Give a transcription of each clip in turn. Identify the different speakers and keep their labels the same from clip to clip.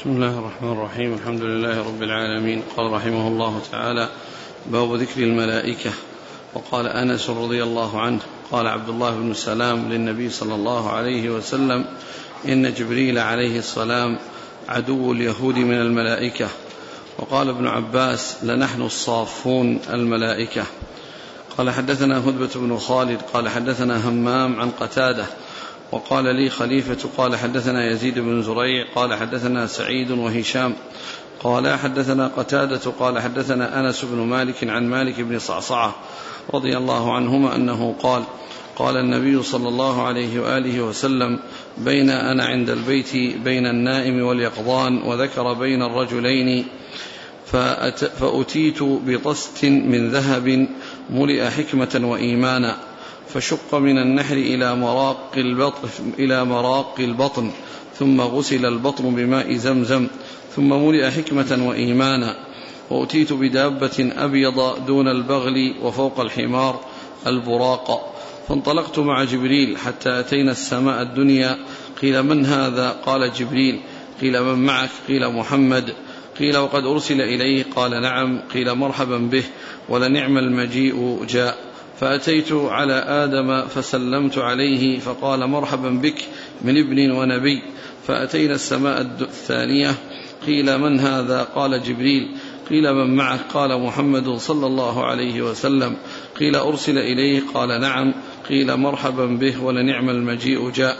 Speaker 1: بسم الله الرحمن الرحيم. الحمد لله رب العالمين. قال رحمه الله تعالى باب ذكر الملائكة. وقال أنس رضي الله عنه قال عبد الله بن سلام للنبي صلى الله عليه وسلم إن جبريل عليه السلام عدو اليهود من الملائكة. وقال ابن عباس لنحن الصافون الملائكة. قال حدثنا هدبة بن خالد. قال حدثنا همام عن قتادة. وقال لي خليفة قال حدثنا يزيد بن زريع قال حدثنا سعيد وهشام قال حدثنا قتادة قال حدثنا أنس بن مالك عن مالك بن صعصعة رضي الله عنهما أنه قال قال النبي صلى الله عليه وآله وسلم بين أنا عند البيت بين النائم واليقظان وذكر بين الرجلين فأتيت بطست من ذهب ملئ حكمة وإيمانا فشق من النحر إلى مراق البطن, إلى مراق البطن ثم غسل البطن بماء زمزم ثم ملئ حكمة وإيمانا. وأتيت بدابة أبيض دون البغل وفوق الحمار البراق. فانطلقت مع جبريل حتى أتينا السماء الدنيا. قيل من هذا؟ قال جبريل. قيل من معك؟ قيل محمد. قيل وقد أرسل إليه؟ قال نعم. قيل مرحبا به. ولنعم المجيء جاء. فأتيت على آدم فسلمت عليه فقال مرحبا بك من ابن ونبي. فأتينا السماء الثانية. قيل من هذا؟ قال جبريل. قيل من معك قال محمد صلى الله عليه وسلم. قيل أرسل إليه؟ قال نعم. قيل مرحبا به ولنعم المجيء. جاء.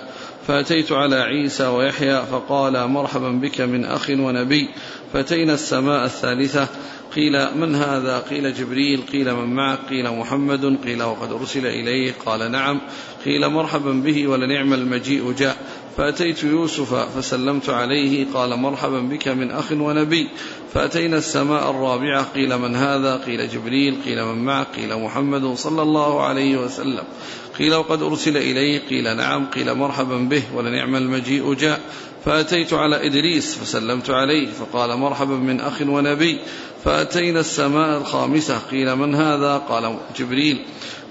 Speaker 1: فأتيت على عيسى ويحيى فقال مرحبا بك من أخ ونبي. فأتينا السماء الثالثة. قيل من هذا؟ قيل جبريل قيل من معك؟ قيل محمد؟ قيل وقد أرسل إليه قال نعم. قيل مرحبا به ولنعم المجيء جاء. فأتيت يوسف فسلمت عليه قال مرحبا بك من أخ ونبي. فأتينا السماء الرابعة قيل من هذا؟ قيل جبريل. قيل من معك؟ قيل محمد صلى الله عليه وسلم. قيل وقد أرسل إليه قيل نعم. قيل مرحبا به ولنعم المجيء جاء. فأتيت على إدريس فسلمت عليه فقال مرحبا من أخ ونبي. فأتينا السماء الخامسة قيل من هذا؟ قال جبريل.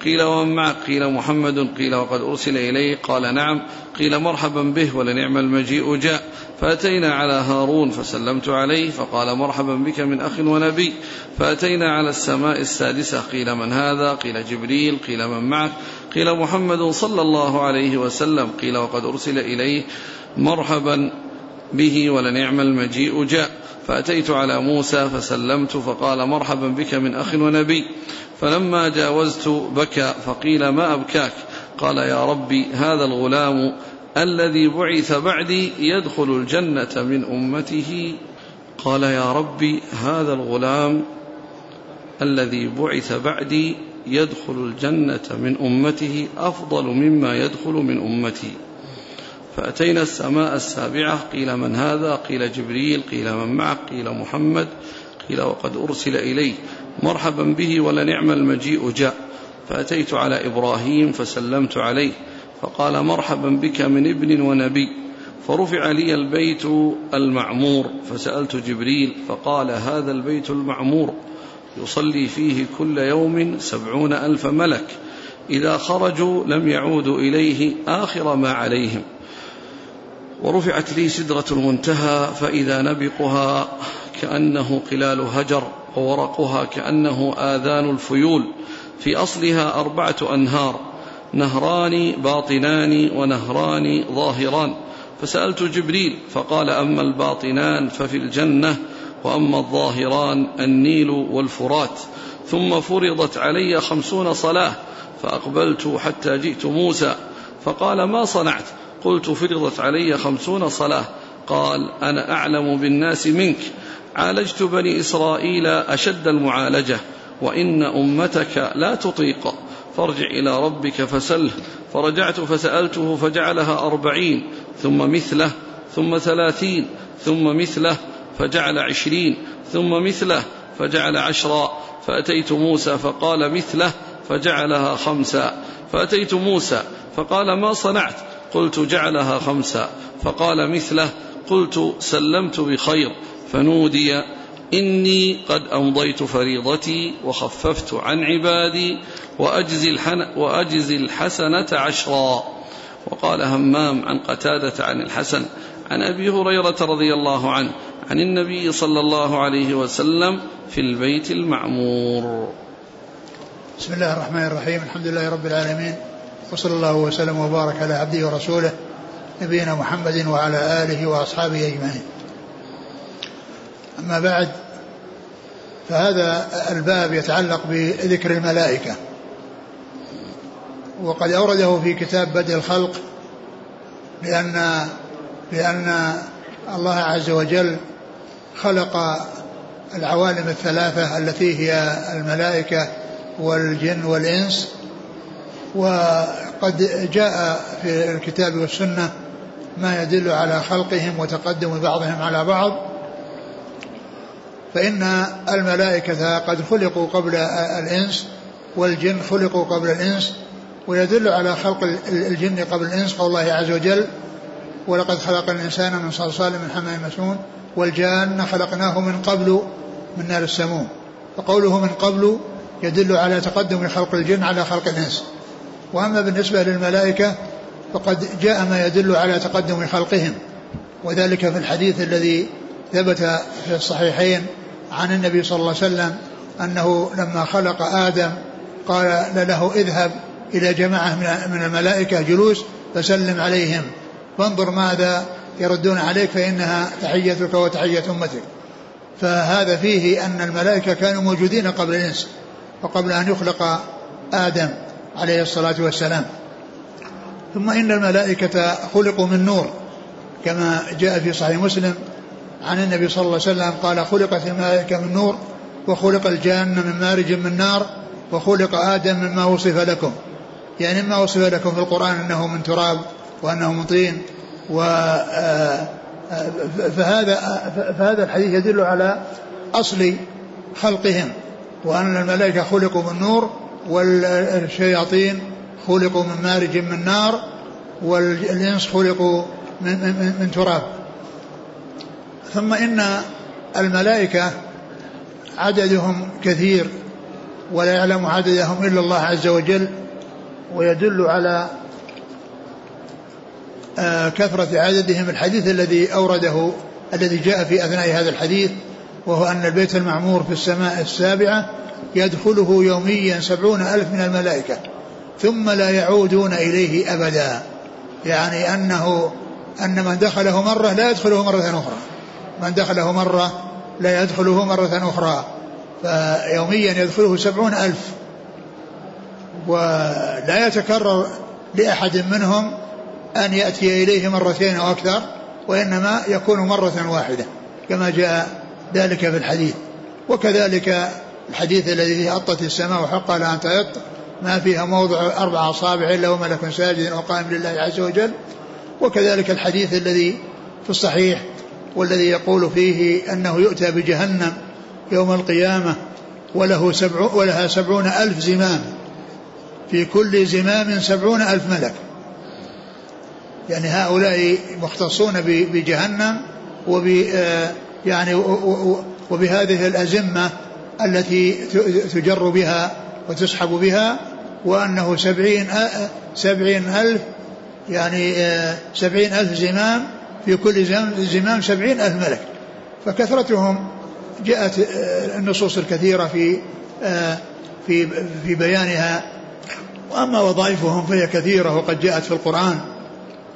Speaker 1: قيل ومن معك؟ قيل محمد قيل وقد أرسل إليه قال نعم. قيل مرحبا به ولنعم المجيء. جاء. فأتينا على هارون فسلمت عليه. فقال مرحبا بك من أخ ونبي. فأتينا على السماء السادسة. قيل من هذا؟ قيل جبريل. قيل من معك؟ قيل محمد صلى الله عليه وسلم. قيل وقد أرسل إليه مرحبا به ولنعم المجيء. جاء. فأتيت على موسى فسلمت. فقال مرحبا بك من أخ ونبي. فلما جاوزت بكى فقيل ما أبكاك؟ قال يا ربي هذا الغلام الذي بعث بعدي يدخل الجنة من أمته. قال يا ربي هذا الغلام الذي بعث بعدي يدخل الجنة من أمته أفضل مما يدخل من أمتي. فأتينا السماء السابعة قيل من هذا؟ قيل جبريل قيل من معك؟ قيل محمد قيل وقد أرسل إليه مرحبا به ولنعم المجيء جاء. فأتيت على إبراهيم فسلمت عليه فقال مرحبا بك من ابن ونبي. فرفع لي البيت المعمور فسألت جبريل فقال هذا البيت المعمور يصلي فيه كل يوم سبعون ألف ملك. إذا خرجوا لم يعودوا إليه آخر ما عليهم. ورفعت لي سدرة المنتهى فإذا نبقها كأنه قلال هجر. وورقها كأنه آذان الفيول. في أصلها أربعة أنهار نهران باطنان ونهران ظاهران. فسألت جبريل فقال أما الباطنان ففي الجنة وأما الظاهران النيل والفرات. ثم فرضت علي خمسون صلاة فأقبلت حتى جئت موسى. فقال ما صنعت؟ قلت فرضت علي خمسون صلاة. قال أنا أعلم بالناس منك. عالجت بني إسرائيل أشد المعالجة وإن أمتك لا تطيق. فارجع إلى ربك فسله فرجعت فسألته فجعلها أربعين ثم مثله ثم ثلاثين ثم مثله فجعل عشرين ثم مثله فجعل عشرا. فأتيت موسى فقال مثله فجعلها خمسا. فأتيت موسى فقال ما صنعت؟ قلت جعلها خمسا. فقال مثله قلت سلمت بخير. فنودي إني قد أمضيت فريضتي وخففت عن عبادي وأجزي, وأجزي الحسنة عشرا. وقال همام عن قتادة عن الحسن عن أبي هريرة رضي الله عنه عن النبي صلى الله عليه وسلم في البيت المعمور.
Speaker 2: بسم الله الرحمن الرحيم. الحمد لله رب العالمين. وصلى الله وسلم وبارك على عبده ورسوله نبينا محمد وعلى آله وأصحابه أجمعين. أما بعد فهذا الباب يتعلق بذكر الملائكة. وقد أورده في كتاب بدء الخلق لأن لأن الله عز وجل خلق العوالم الثلاثة التي هي الملائكة والجن والإنس. وقد جاء في الكتاب والسنة ما يدل على خلقهم وتقدم بعضهم على بعض. فإن الملائكة قد خلقوا قبل الإنس والجن خلقوا قبل الإنس ويدل على خلق الجن قبل الإنس قول الله عز وجل ولقد خلق الإنسان من صلصال من حماء مسنون والجان خلقناه من قبل من نار السموم. فقوله من قبل يدل على تقدم خلق الجن على خلق الإنس. وأما بالنسبة للملائكة فقد جاء ما يدل على تقدم خلقهم وذلك في الحديث الذي ثبت في الصحيحين عن النبي صلى الله عليه وسلم أنه لما خلق آدم قال له اذهب إلى جماعة من الملائكة جلوس فسلم عليهم. فانظر ماذا يردون عليك فإنها تحيتك وتحية أمتك. فهذا فيه أن الملائكة كانوا موجودين قبل الإنس وقبل أن يخلق آدم عليه الصلاة والسلام. ثم إن الملائكة خلقوا من نور كما جاء في صحيح مسلم عن النبي صلى الله عليه وسلم قال خلقت الملائكة من نور وخلق الجان من مارج من نار وخلق آدم مما وصف لكم. يعني ما وصف لكم في القرآن أنه من تراب وأنه من طين و آه، آه، فهذا فهذا الحديث يدل على أصل خلقهم وأن الملائكة خلقوا من نور والشياطين خلقوا من مارج من نار والإنس خلقوا من, من, من تراب. ثم إن الملائكة عددهم كثير ولا يعلم عددهم إلا الله عز وجل ويدل على آه، كثرة عددهم الحديث الذي أورده الذي جاء في أثناء هذا الحديث وهو أن البيت المعمور في السماء السابعة يدخله يوميا سبعون ألف من الملائكة ثم لا يعودون إليه أبدا. يعني أنه أن من دخله مرة لا يدخله مرة أخرى. من دخله مرة لا يدخله مرة أخرى فيوميا يدخله سبعون ألف. ولا يتكرر لأحد منهم أن يأتي إليه مرتين أو أكثر وإنما يكون مرة واحدة كما جاء ذلك في الحديث. وكذلك الحديث الذي فيه أطت السماء وحق لها أن تيط ما فيها موضع أربع أصابع إلا وملك ساجد أو قائم لله عز وجل. وكذلك الحديث الذي في الصحيح والذي يقول فيه أنه يؤتى بجهنم يوم القيامة وله سبع ولها سبعون ألف زمام. في كل زمام سبعون ألف ملك. يعني هؤلاء مختصون بجهنم وب يعني وبهذه الأزمة التي تجر بها وتسحب بها وأنه سبعين سبعين ألف يعني آه، سبعين ألف زمام في كل زمام سبعين ألف ملك. فكثرتهم جاءت آه، النصوص الكثيرة في في في بيانها. وأما وظائفهم فهي كثيرة وقد جاءت في القرآن.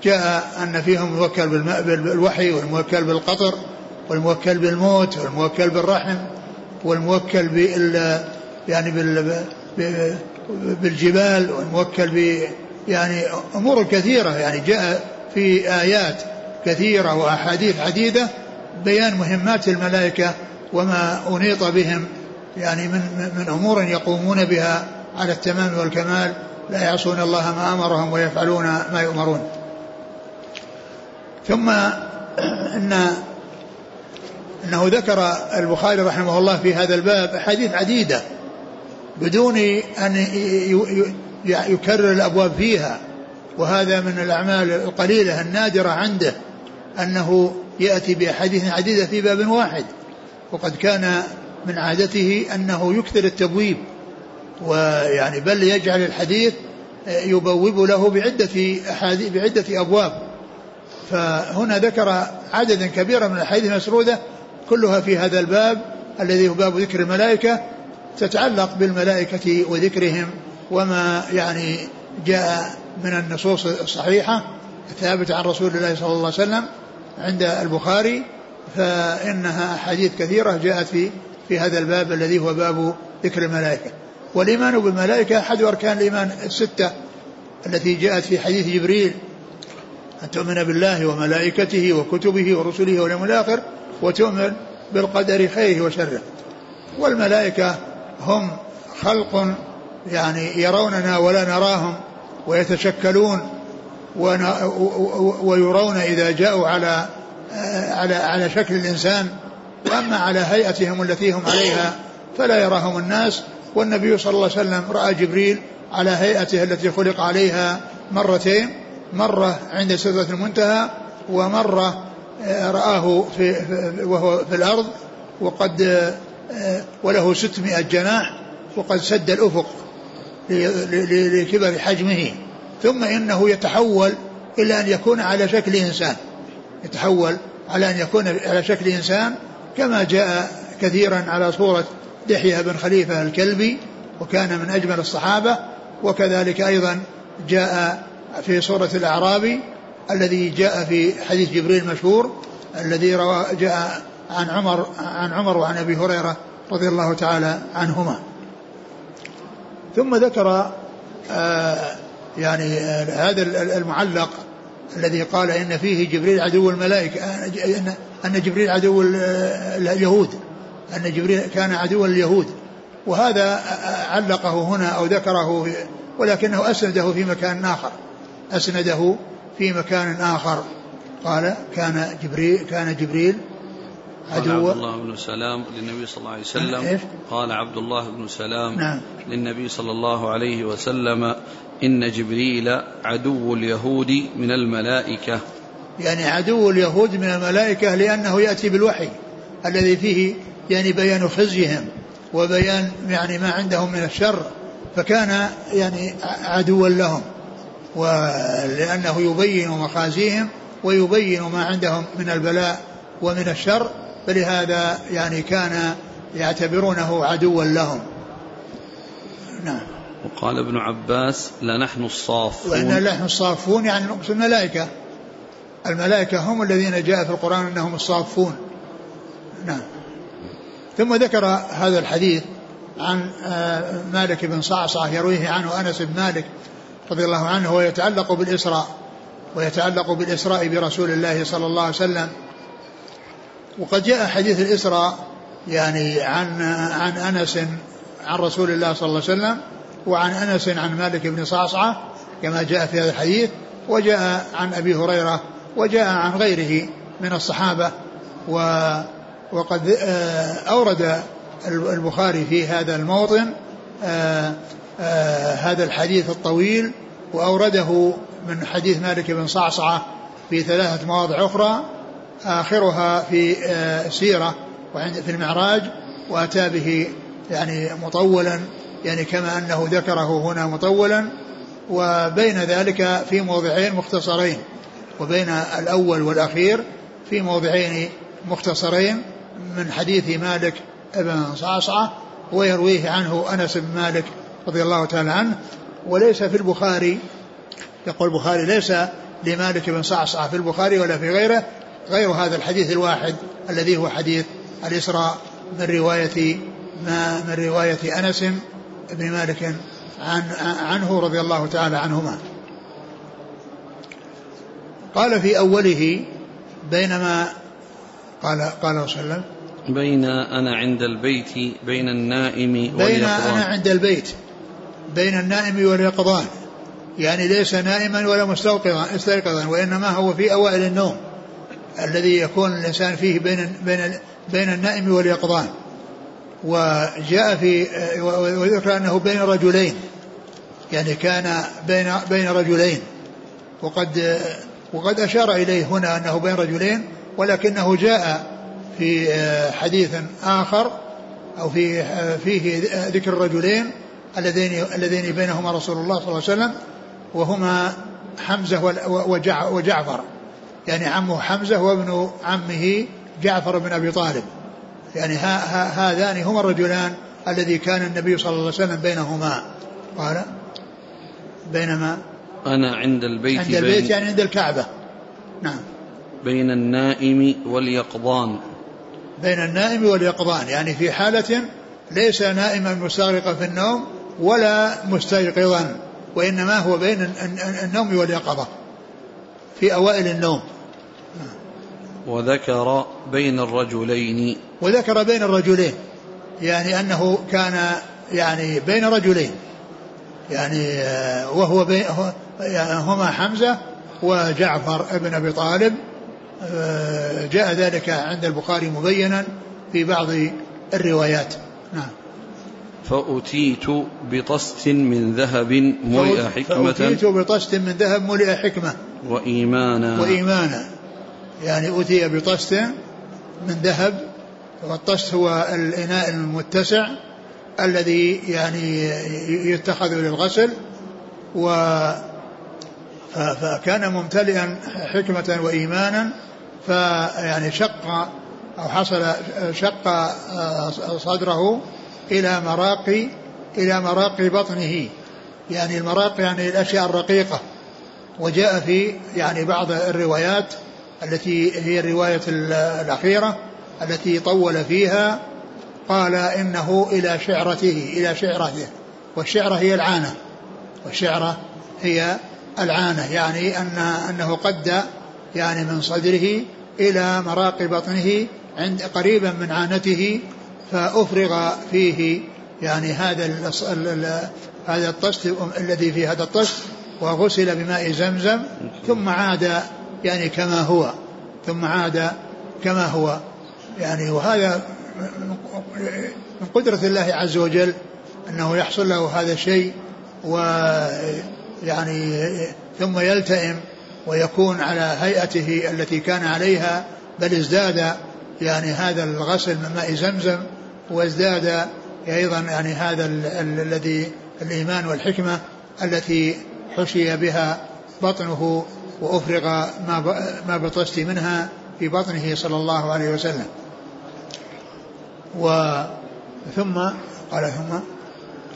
Speaker 2: جاء أن فيهم موكل بالوحي والموكل بالقطر والموكل بالموت والموكل بالرحم والموكل بال يعني بال بالجبال والموكل ب يعني أمور كثيرة. يعني جاء في آيات كثيرة وأحاديث عديدة بيان مهمات الملائكة وما أنيط بهم يعني من من أمور يقومون بها على التمام والكمال لا يعصون الله ما أمرهم ويفعلون ما يؤمرون. ثم إن إنه ذكر البخاري رحمه الله في هذا الباب أحاديث عديدة بدون أن يكرر الأبواب فيها وهذا من الأعمال القليلة النادرة عنده. أنه يأتي بأحاديث عديدة في باب واحد وقد كان من عادته أنه يكثر التبويب ويعني بل يجعل الحديث يبوب له بعدة بعدة أبواب. فهنا ذكر عددا كبيرا من الأحاديث المسرودة كلها في هذا الباب الذي هو باب ذكر الملائكة تتعلق بالملائكة وذكرهم وما يعني جاء من النصوص الصحيحة الثابتة عن رسول الله صلى الله عليه وسلم. عند البخاري فإنها أحاديث كثيرة جاءت في في هذا الباب الذي هو باب ذكر الملائكة. والإيمان بالملائكة أحد أركان الإيمان الستة التي جاءت في حديث جبريل أن تؤمن بالله وملائكته وكتبه ورسله واليوم الآخر وتؤمن بالقدر خيره وشره. والملائكة هم خلق يعني يروننا ولا نراهم ويتشكلون. ويرون إذا جاءوا على على على شكل الإنسان وأما على هيئتهم التي هم عليها فلا يراهم الناس. والنبي صلى الله عليه وسلم رأى جبريل على هيئته التي خلق عليها مرتين مرة عند سدرة المنتهى ومرة آه، رآه في وهو في الأرض وقد آه، وله ستمائة جناح وقد سد الأفق لكبر حجمه. ثم إنه يتحول إلى أن يكون على شكل إنسان يتحول على أن يكون على شكل إنسان كما جاء كثيرا على صورة دحية بن خليفة الكلبي وكان من أجمل الصحابة وكذلك أيضا جاء في صورة الأعرابي الذي جاء في حديث جبريل المشهور الذي روى جاء عن عمر عن عمر وعن أبي هريرة رضي الله تعالى عنهما. ثم ذكر آه يعني آه هذا المعلق الذي قال إن فيه جبريل عدو الملائكة ان أن جبريل عدو اليهود أن جبريل كان عدوا لليهود وهذا علقه هنا أو ذكره ولكنه أسنده في مكان آخر. أسنده في مكان آخر. قال كان جبريل كان جبريل
Speaker 1: عدو. قال عبد الله بن سلام للنبي صلى الله عليه وسلم. قال عبد الله بن سلام نعم. للنبي صلى الله عليه وسلم إن جبريل عدو اليهود من الملائكة.
Speaker 2: يعني عدو اليهود من الملائكة لأنه يأتي بالوحي الذي فيه يعني بيان خزيهم وبيان يعني ما عندهم من الشر فكان يعني عدوا لهم ولأنه يبين مخازيهم ويبين ما عندهم من البلاء ومن الشر فلهذا يعني كان يعتبرونه عدوا لهم.
Speaker 1: نعم. وقال ابن عباس لنحن الصافون.
Speaker 2: وإن نحن الصافون يعني نقص الملائكة. الملائكة هم الذين جاء في القرآن أنهم الصافون. نعم. ثم ذكر هذا الحديث عن آه، مالك بن صعصع يرويه عنه أنس بن مالك رضي الله عنه ويتعلق بالإسراء ويتعلق بالإسراء برسول الله صلى الله عليه وسلم. وقد جاء حديث الإسراء يعني عن عن أنس عن رسول الله صلى الله عليه وسلم وعن أنس عن مالك بن صعصعة كما جاء في هذا الحديث وجاء عن أبي هريرة وجاء عن غيره من الصحابة و وقد آه، أورد البخاري في هذا الموطن آه، آه، هذا الحديث الطويل وأورده من حديث مالك بن صعصعة في ثلاثة مواضع أخرى آخرها في سيرة وعند في المعراج وأتى به يعني مطولا يعني كما أنه ذكره هنا مطولا وبين ذلك في موضعين مختصرين وبين الأول والأخير في موضعين مختصرين من حديث مالك بن صعصعة ويرويه عنه أنس بن مالك رضي الله تعالى عنه. وليس في البخاري يقول البخاري ليس لمالك بن صعصعة في البخاري ولا في غيره غير هذا الحديث الواحد الذي هو حديث الإسراء من رواية ما من رواية أنس بن مالك عن عنه رضي الله تعالى عنهما. قال في أوله بينما قال قال صلى الله عليه وسلم
Speaker 1: بين أنا عند البيت بين النائم
Speaker 2: واليقظان بين أنا عند البيت بين النائم واليقظان. يعني ليس نائما ولا مستيقظا استيقظا وإنما هو في أوائل النوم الذي يكون الإنسان فيه بين بين بين النائم واليقظان. وجاء في وذكر أنه بين رجلين يعني كان بين بين رجلين. وقد وقد أشار إليه هنا أنه بين رجلين ولكنه جاء في حديث آخر أو في فيه ذكر الرجلين اللذين اللذين بينهما رسول الله صلى الله عليه وسلم وهما حمزة وجعفر. يعني عمه حمزة وابن عمه جعفر بن أبي طالب. يعني هذان هما الرجلان الذي كان النبي صلى الله عليه وسلم بينهما. قال بينما
Speaker 1: أنا عند البيت
Speaker 2: عند البيت يعني عند الكعبة. نعم.
Speaker 1: بين النائم واليقظان.
Speaker 2: بين النائم واليقظان يعني في حالة ليس نائما مستغرقا في النوم ولا مستيقظا وإنما هو بين النوم واليقظة في أوائل النوم.
Speaker 1: وذكر بين الرجلين
Speaker 2: وذكر بين الرجلين يعني أنه كان يعني بين رجلين يعني آه، وهو بين يعني هما حمزة وجعفر ابن أبي طالب آه، جاء ذلك عند البخاري مبينا في بعض الروايات. نعم.
Speaker 1: فأتيت بطست من ذهب ملئ حكمة.
Speaker 2: فأتيت بطست من ذهب ملئ حكمة.
Speaker 1: وإيمانا.
Speaker 2: وإيمانا. يعني أتي بطست من ذهب والطست هو الإناء المتسع الذي يعني يتخذ للغسل و فكان ممتلئا حكمة وإيمانا فيعني شق أو حصل شق صدره إلى مراقي إلى مراقي بطنه. يعني المراق يعني الأشياء الرقيقة. وجاء في يعني بعض الروايات التي هي الرواية الأخيرة التي طول فيها قال إنه إلى شعرته إلى شعرته والشعرة هي العانة. والشعرة هي العانة يعني أن أنه قد يعني من صدره إلى مراق بطنه عند قريبا من عانته فأفرغ فيه يعني هذا هذا الطست الذي في هذا الطست وغسل بماء زمزم ثم عاد يعني كما هو ثم عاد كما هو. يعني وهذا من قدرة الله عز وجل أنه يحصل له هذا الشيء ويعني ثم يلتئم ويكون على هيئته التي كان عليها بل ازداد يعني هذا الغسل من ماء زمزم وازداد أيضا يعني هذا الذي الإيمان والحكمة التي حشي بها بطنه وأفرغ ما بطشت منها في بطنه صلى الله عليه وسلم. و ثم قال ثم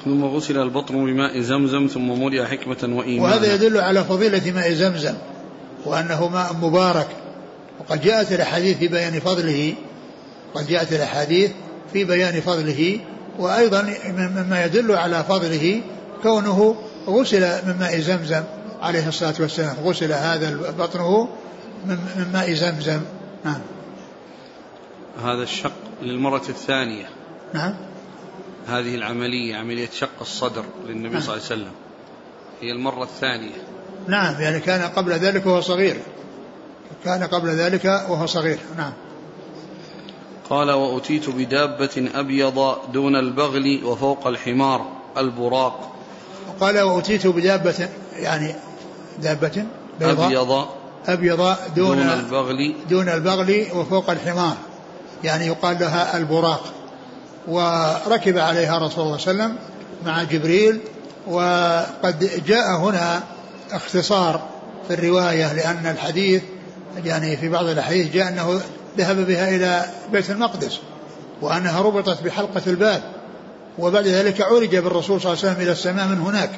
Speaker 1: ثم غسل البطن بماء زمزم ثم ملئ حكمة وإيمانا.
Speaker 2: وهذا يدل على فضيلة ماء زمزم وأنه ماء مبارك. وقد جاءت الأحاديث في بيان فضله قد جاءت الأحاديث في بيان فضله وأيضا مما يدل على فضله كونه غسل من ماء زمزم عليه الصلاة والسلام. غسل هذا بطنه من ماء زمزم. نعم.
Speaker 1: هذا الشق للمرة الثانية.
Speaker 2: نعم.
Speaker 1: هذه العملية عملية شق الصدر للنبي نعم. صلى الله عليه وسلم. هي المرة الثانية.
Speaker 2: نعم يعني كان قبل ذلك وهو صغير. كان قبل ذلك وهو صغير. نعم.
Speaker 1: قال وأتيت بدابة أبيض دون البغل وفوق الحمار البراق.
Speaker 2: قال وأتيت بدابة يعني دابة
Speaker 1: بيضاء. أبيض
Speaker 2: أبيض دون,
Speaker 1: دون البغل.
Speaker 2: دون البغل وفوق الحمار. يعني يقال لها البراق وركب عليها رسول الله صلى الله عليه وسلم مع جبريل وقد جاء هنا اختصار في الرواية لأن الحديث يعني في بعض الأحاديث جاء أنه ذهب بها إلى بيت المقدس وأنها ربطت بحلقة الباب وبعد ذلك عرج بالرسول صلى الله عليه وسلم إلى السماء من هناك.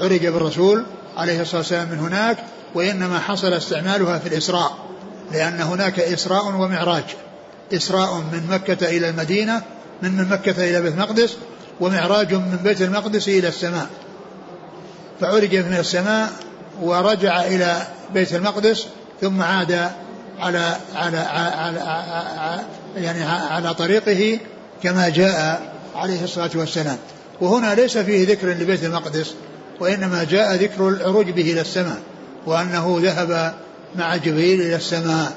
Speaker 2: عرج بالرسول عليه الصلاة والسلام من هناك وإنما حصل استعمالها في الإسراء لأن هناك إسراء ومعراج. إسراء من مكة إلى المدينة من من مكة إلى بيت المقدس ومعراج من بيت المقدس إلى السماء. فعرج من السماء ورجع إلى بيت المقدس ثم عاد على على على, على يعني على طريقه كما جاء عليه الصلاة والسلام. وهنا ليس فيه ذكر لبيت المقدس وإنما جاء ذكر العروج به إلى السماء وأنه ذهب مع جبريل إلى السماء.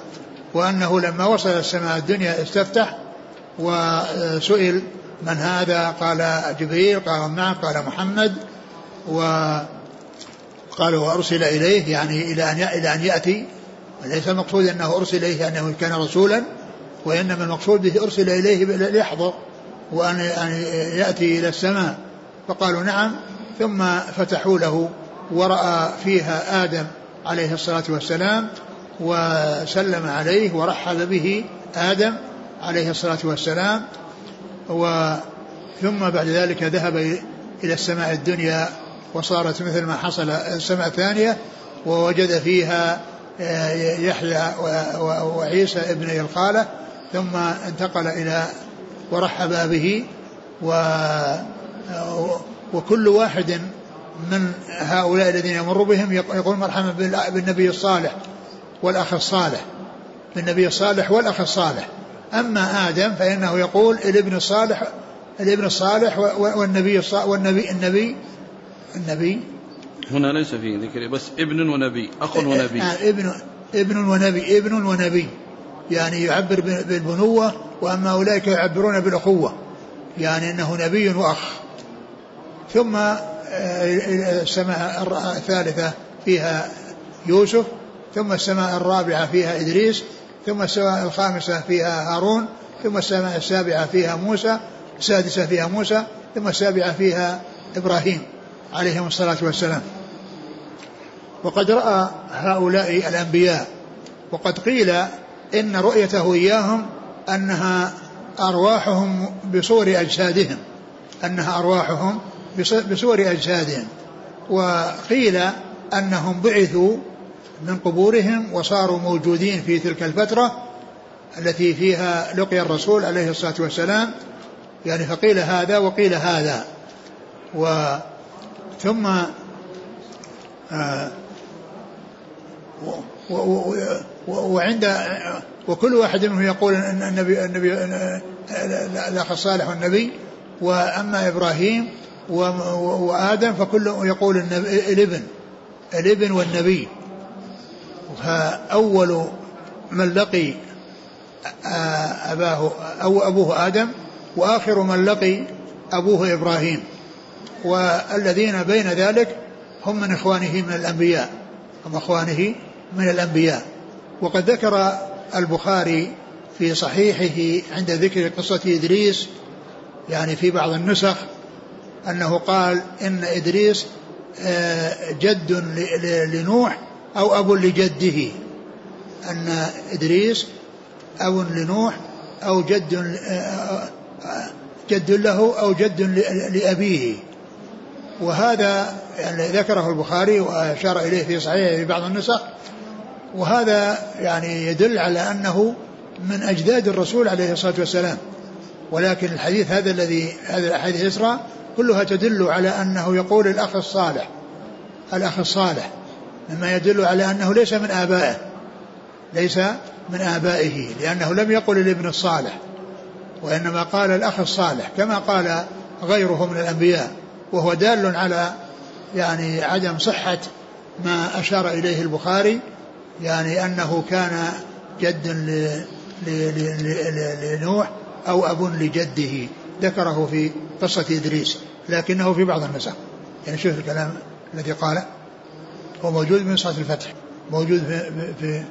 Speaker 2: وأنه لما وصل السماء الدنيا استفتح وسئل من هذا؟ قال جبريل قال معه؟ قال محمد. وقال وأرسل إليه يعني إلى أن إلى أن يأتي. وليس المقصود أنه أرسل إليه أنه كان رسولا وإنما المقصود به أرسل إليه ليحضر وأن يأتي إلى السماء. فقالوا نعم. ثم فتحوا له ورأى فيها آدم عليه الصلاة والسلام. وسلم عليه ورحب به آدم عليه الصلاة والسلام ثم بعد ذلك ذهب إلى السماء الدنيا وصارت مثل ما حصل السماء الثانية ووجد فيها آه، يحيى وعيسى ابن الخالة ثم انتقل إلى ورحب به و وكل واحد من هؤلاء الذين يمر بهم يقول مرحبا بالنبي الصالح. والأخ الصالح بالنبي الصالح والأخ الصالح. أما آدم فإنه يقول الابن الصالح الابن الصالح والنبي الصالح والنبي النبي النبي.
Speaker 1: هنا ليس فيه ذكر بس ابن ونبي أخ ونبي.
Speaker 2: آه ابن ابن ونبي ابن ونبي. يعني يعبر بالبنوة وأما أولئك يعبرون بالأخوة. يعني أنه نبي وأخ. ثم آه، السماء الثالثة فيها يوسف ثم السماء الرابعة فيها إدريس ثم السماء الخامسة فيها هارون ثم السماء السابعة فيها موسى السادسة فيها موسى ثم السابعة فيها إبراهيم عليهم الصلاة والسلام. وقد رأى هؤلاء الأنبياء وقد قيل إن رؤيته إياهم أنها أرواحهم بصور أجسادهم أنها أرواحهم بصور أجسادهم وقيل أنهم بعثوا من قبورهم وصاروا موجودين في تلك الفترة التي فيها لقي الرسول عليه الصلاة والسلام. يعني فقيل هذا وقيل هذا. و ثم آه وعند وكل واحد منهم يقول إن النبي النبي الأخ الصالح والنبي وأما إبراهيم وآدم فكل يقول الابن الابن والنبي. فاول من لقي أباه أو أبوه آدم وآخر من لقي أبوه إبراهيم. والذين بين ذلك هم من إخوانه من الأنبياء هم إخوانه من الأنبياء. وقد ذكر البخاري في صحيحه عند ذكر قصة إدريس يعني في بعض النسخ أنه قال إن إدريس جد لنوح أو أب لجده أن إدريس أب لنوح أو جد جد له أو جد لأبيه. وهذا يعني ذكره البخاري وأشار إليه في صحيحه في بعض النسخ. وهذا يعني يدل على أنه من أجداد الرسول عليه الصلاة والسلام. ولكن الحديث هذا الذي هذه الأحاديث الإسراء كلها تدل على أنه يقول الأخ الصالح الأخ الصالح. مما يدل على أنه ليس من آبائه ليس من آبائه لأنه لم يقل الابن الصالح وإنما قال الأخ الصالح كما قال غيره من الأنبياء وهو دال على يعني عدم صحة ما أشار إليه البخاري يعني أنه كان جد لنوح أو أب لجده ذكره في قصة إدريس لكنه في بعض النسخ. يعني شوف الكلام الذي قاله. هو موجود في نسخة الفتح. موجود في في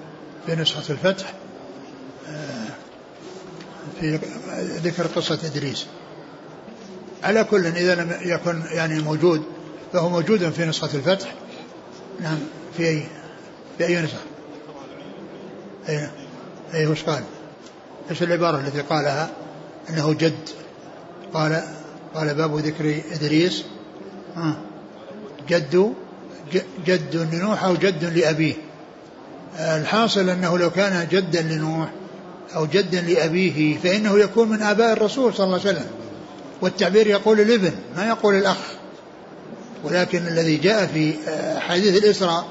Speaker 2: في نسخة الفتح آه، في ذكر قصة إدريس. على كل إذا لم يكن يعني موجود فهو موجود في نسخة الفتح. نعم في أي في أي نسخة؟ أي أي وش قال؟ إيش العبارة التي قالها؟ أنه جد. قال قال باب ذكر إدريس. آه جد جد لنوح أو جد لأبيه. الحاصل أنه لو كان جدا لنوح أو جدا لأبيه فإنه يكون من آباء الرسول صلى الله عليه وسلم. والتعبير يقول الابن ما يقول الأخ. ولكن الذي جاء في حديث الإسراء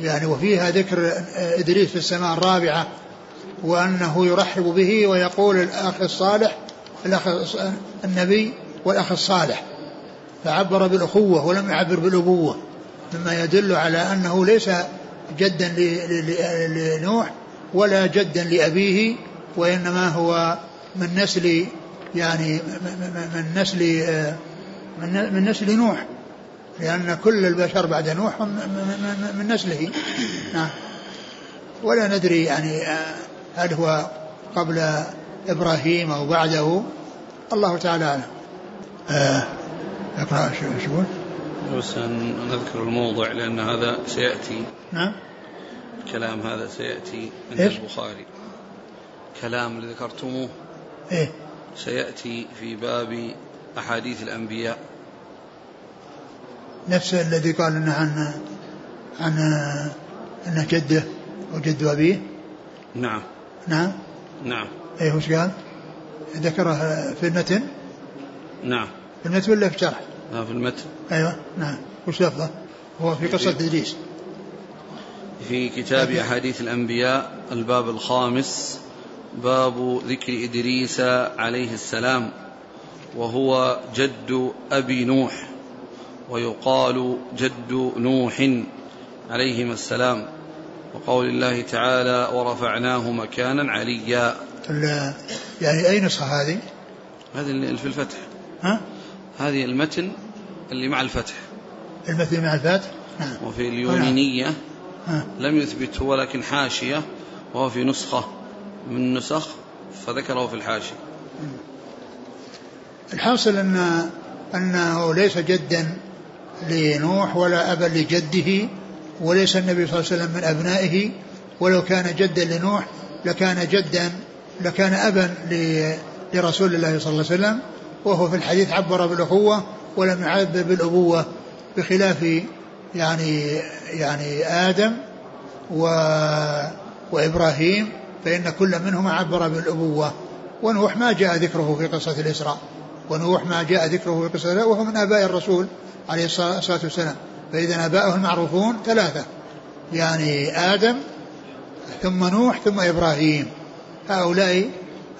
Speaker 2: يعني وفيها ذكر إدريس في السماء الرابعة وأنه يرحب به ويقول الأخ الصالح الأخ النبي والأخ الصالح. فعبر بالأخوة ولم يعبر بالأبوة. مما يدل على أنه ليس جدا لنوح ولا جدا لأبيه وإنما هو من نسل يعني من نسل من نسل نوح لأن كل البشر بعد نوح من نسله. نعم. ولا ندري يعني هل هو قبل إبراهيم أو بعده. الله تعالى أعلم. آه أقرأ شو يقول؟
Speaker 1: بس نذكر الموضع لأن هذا سيأتي.
Speaker 2: نعم.
Speaker 1: الكلام هذا سيأتي عند
Speaker 2: إيش؟
Speaker 1: البخاري. كلام اللي ذكرتموه
Speaker 2: إيه.
Speaker 1: سيأتي في باب أحاديث الأنبياء.
Speaker 2: نفس الذي قال إنه عن عن إنه جده وجد أبيه؟
Speaker 1: نعم.
Speaker 2: نعم.
Speaker 1: نعم.
Speaker 2: إيه وش قال؟ ذكره في المتن؟
Speaker 1: نعم.
Speaker 2: في المتن ولا في الشرح؟
Speaker 1: ها في المتن.
Speaker 2: أيوه نعم. وش لفظه؟ هو في قصة إدريس.
Speaker 1: في كتاب أحاديث الأنبياء الباب الخامس باب ذكر إدريس عليه السلام وهو جد أبي نوح ويقال جد نوح عليهما السلام. وقول الله تعالى ورفعناه مكانا عليا.
Speaker 2: يعني اي نسخه هذه؟
Speaker 1: هذه اللي في الفتح.
Speaker 2: ها؟
Speaker 1: هذه المتن اللي مع الفتح.
Speaker 2: المثل مع الفاتح؟ نعم.
Speaker 1: وفي اليونانية
Speaker 2: ها.
Speaker 1: لم يثبته ولكن حاشية. وهو في نسخة من نسخ فذكره في الحاشية.
Speaker 2: الحاصل أن أنه ليس جدا لنوح ولا أبا لجده وليس النبي صلى الله عليه وسلم من أبنائه. ولو كان جدا لنوح لكان جدا لكان أبا ل- لرسول الله صلى الله عليه وسلم. وهو في الحديث عبر بالأخوة ولم يعبر بالأبوة بخلاف يعني يعني آدم و وإبراهيم فإن كل منهما عبر بالأبوة. ونوح ما جاء ذكره في قصة الإسراء. ونوح ما جاء ذكره في الإسراء وهو من آباء الرسول عليه الصلاة والسلام. فإذا آباؤه المعروفون ثلاثة. يعني آدم ثم نوح ثم إبراهيم. هؤلاء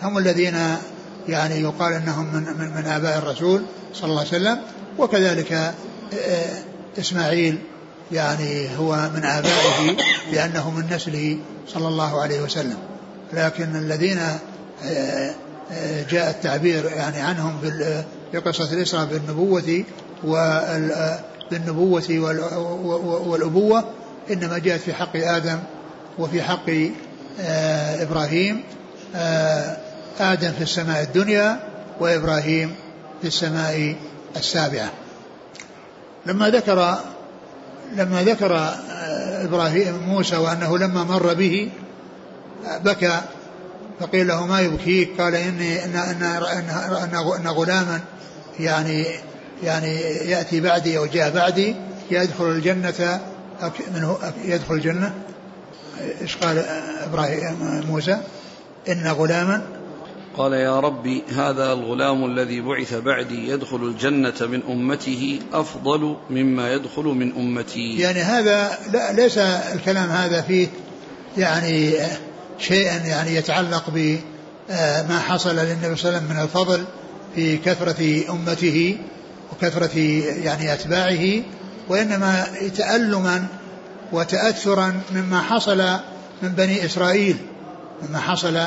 Speaker 2: هم الذين يعني يقال أنهم من من, من آباء الرسول صلى الله عليه وسلم وكذلك آه، إسماعيل يعني هو من آبائه لأنه من نسله صلى الله عليه وسلم. لكن الذين آه، آه، جاء التعبير يعني عنهم في قصه الإسراء بالنبوة وال- آه، بالنبوة وال- والأبوة إنما جاءت في حق آدم وفي حق آه، آدم في السماء الدنيا وإبراهيم في السماء السابعة. لما ذكر لما ذكر آه، إبراهيم موسى وأنه لما مر به بكى فقيل له ما يبكيك؟ قال ان ان ان, أن, أن غلاما يعني يعني يأتي بعدي أو جاء بعدي يدخل الجنة. أك- منه يدخل الجنة. إيش قال إبراهيم موسى؟ إن غلاما.
Speaker 1: قال يا ربي هذا الغلام الذي بعث بعدي يدخل الجنة من أمته أفضل مما يدخل من أمتي.
Speaker 2: يعني هذا لا ليس الكلام هذا فيه يعني شيئا يعني يتعلق بما حصل للنبي صلى الله عليه وسلم من الفضل في كثرة أمته وكثرة يعني أتباعه وإنما تألما وتأثرا مما حصل من بني إسرائيل مما حصل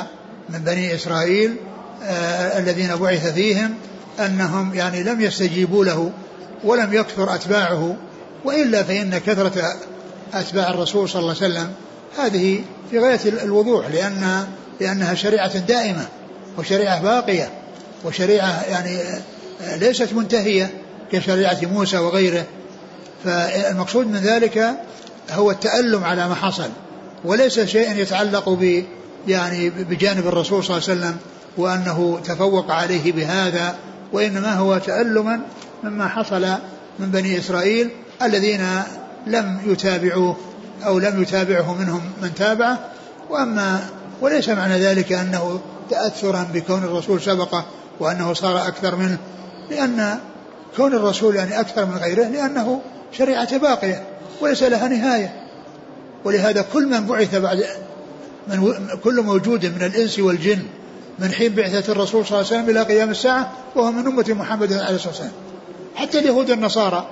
Speaker 2: من بني إسرائيل آه الذين بعث فيهم أنهم يعني لم يستجيبوا له ولم يكثر أتباعه وإلا فإن كثرة أتباع الرسول صلى الله عليه وسلم هذه في غاية الوضوح لأن لأنها شريعة دائمة وشريعة باقية وشريعة يعني آه، ليست منتهية كشريعة موسى وغيره. فالمقصود من ذلك هو التألم على ما حصل وليس شيئا يتعلق يعني بجانب الرسول صلى الله عليه وسلم وأنه تفوق عليه بهذا وإنما هو تألما مما حصل من بني إسرائيل الذين لم يتابعوه أو لم يتابعه منهم من تابعه. وأما وليس معنى ذلك أنه تأثرا بكون الرسول سبقه وأنه صار أكثر منه لأن كون الرسول يعني أكثر من غيره لأنه شريعة باقية وليس لها نهاية. ولهذا كل من بعث بعد من. كل موجود من الإنس والجن من حين بعثة الرسول صلى الله عليه وسلم إلى قيام الساعة وهو من أمة محمد عليه الصلاة والسلام. حتى اليهود والنصارى.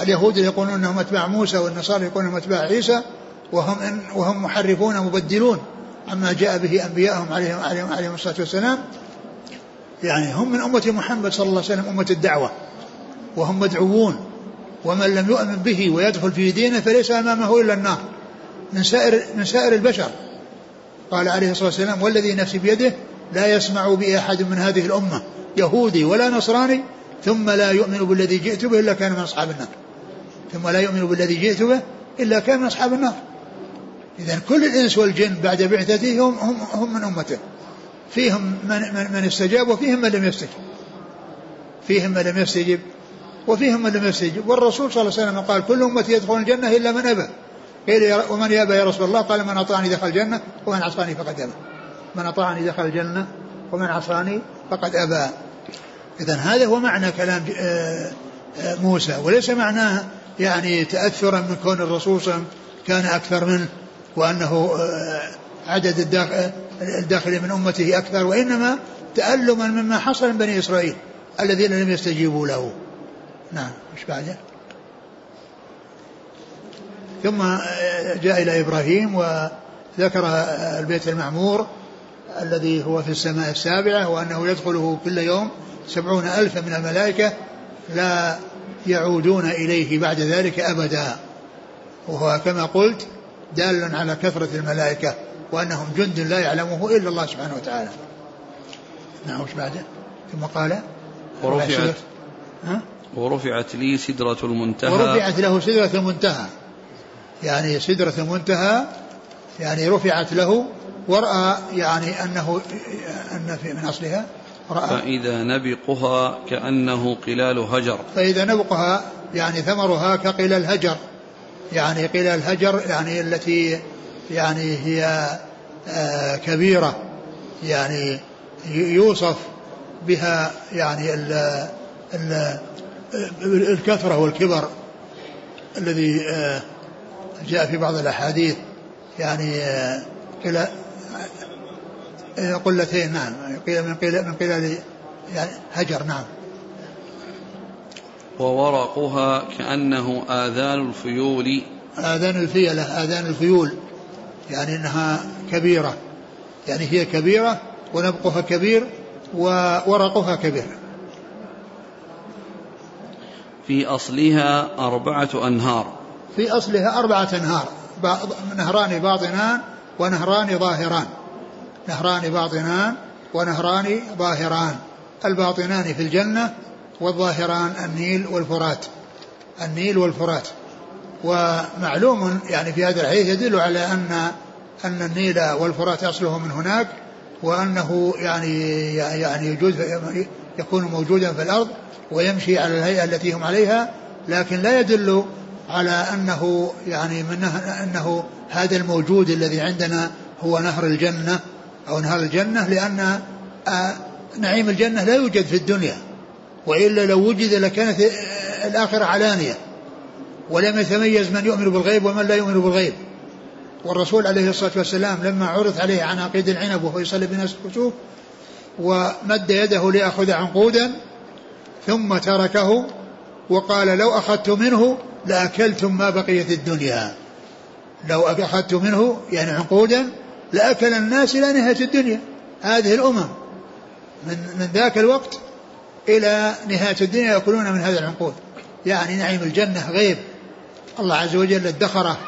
Speaker 2: اليهود يقولون أنهم أتباع موسى والنصارى يقولون أنهم أتباع عيسى وهم إن وهم محرفون مبدلون عما جاء به أنبيائهم عليهم عليهم, عليهم الصلاة والسلام. يعني هم من أمة محمد صلى الله عليه وسلم أمة الدعوة. وهم مدعوون. ومن لم يؤمن به ويدخل في دينه فليس أمامه إلا النار. من سائر من سائر البشر. قال عليه الصلاة والسلام والذي نفسي بيده لا يسمع بي أحد من هذه الأمة يهودي ولا نصراني ثم لا يؤمن بالذي جئت به إلا كان من أصحاب النار. ثم لا يؤمن بالذي جئت به إلا كان من أصحاب النار. إذا كل الإنس والجن بعد بعثته هم, هم, هم من أمته. فيهم من, من, من استجاب وفيهم من لم يستجب. فيهم من لم يستجب وفيهم من لم يستجب. والرسول صلى الله عليه وسلم قال كل أمتي يدخل الجنة إلا من أبى. قيل ومن يأبى يا رسول الله؟ قال من أطاعني دخل الجنة ومن عصاني فقد أبى. من أطاعني دخل الجنة ومن عصاني فقد أبى. إذا هذا هو معنى كلام آه، آه، موسى. وليس معناه يعني تأثرا من كون الرسول صلى الله عليه وسلم كان أكثر منه وأنه آه، عدد الداخل من أمته أكثر وإنما تألما مما حصل من بني إسرائيل الذين لم يستجيبوا له. نعم إيش بعده؟ ثم جاء إلى إبراهيم وذكر البيت المعمور الذي هو في السماء السابعة وأنه يدخله كل يوم سبعون ألفا من الملائكة لا يعودون إليه بعد ذلك أبدا. وهو كما قلت دال على كثرة الملائكة وأنهم جند لا يعلمه إلا الله سبحانه وتعالى. نعم وش بعده؟ ثم قال
Speaker 1: ورفعت ها؟ ورفعت لي سدرة المنتهى.
Speaker 2: ورفعت له سدرة المنتهى. يعني سدرة المنتهى يعني رفعت له ورأى يعني أنه أن في من أصلها
Speaker 1: رأى. فإذا نبقها كأنه قلال هجر.
Speaker 2: فإذا نبقها يعني ثمرها كقلال هجر. يعني قلال هجر يعني التي يعني هي آه كبيرة. يعني يوصف بها يعني ال ال الكثرة والكبر الذي آه جاء في بعض الأحاديث يعني آه قلال قلتين نعم قيل من قيل من قيل يعني هجر نعم.
Speaker 1: وورقها كأنه آذان الفيول.
Speaker 2: آذان الفيلة آذان الفيول يعني أنها كبيرة يعني هي كبيرة ونبقها كبير وورقها كبير.
Speaker 1: في أصلها أربعة أنهار.
Speaker 2: في أصلها أربعة أنهار نهران باطنان ونهران ظاهران. نهران باطنان ونهران ظاهران. الباطنان في الجنة والظاهران النيل والفرات. النيل والفرات. ومعلوم يعني في هذا الحديث يدل على أن أن النيل والفرات أصله من هناك وأنه يعني يعني يجوز يكون موجودا في الأرض ويمشي على الهيئة التي هم عليها لكن لا يدل على أنه يعني من أنه هذا الموجود الذي عندنا هو نهر الجنة أو نهر الجنة لأن آه، نعيم الجنة لا يوجد في الدنيا وإلا لو وجد لكانت الآخرة علانية ولم يتميز من يؤمن بالغيب ومن لا يؤمن بالغيب. والرسول عليه الصلاة والسلام لما عرض عليه عناقيد العنب وهو يصلي بالناس الكسوف ومد يده ليأخذ عنقودا ثم تركه وقال لو أخذت منه لأكلتم ما بقيت الدنيا. لو أخذت منه يعني عنقودا لأكل الناس إلى نهاية الدنيا. هذه الأمم من, من ذاك الوقت إلى نهاية الدنيا يأكلون من هذا العنقود. يعني نعيم الجنة غيب. الله عز وجل ادخره.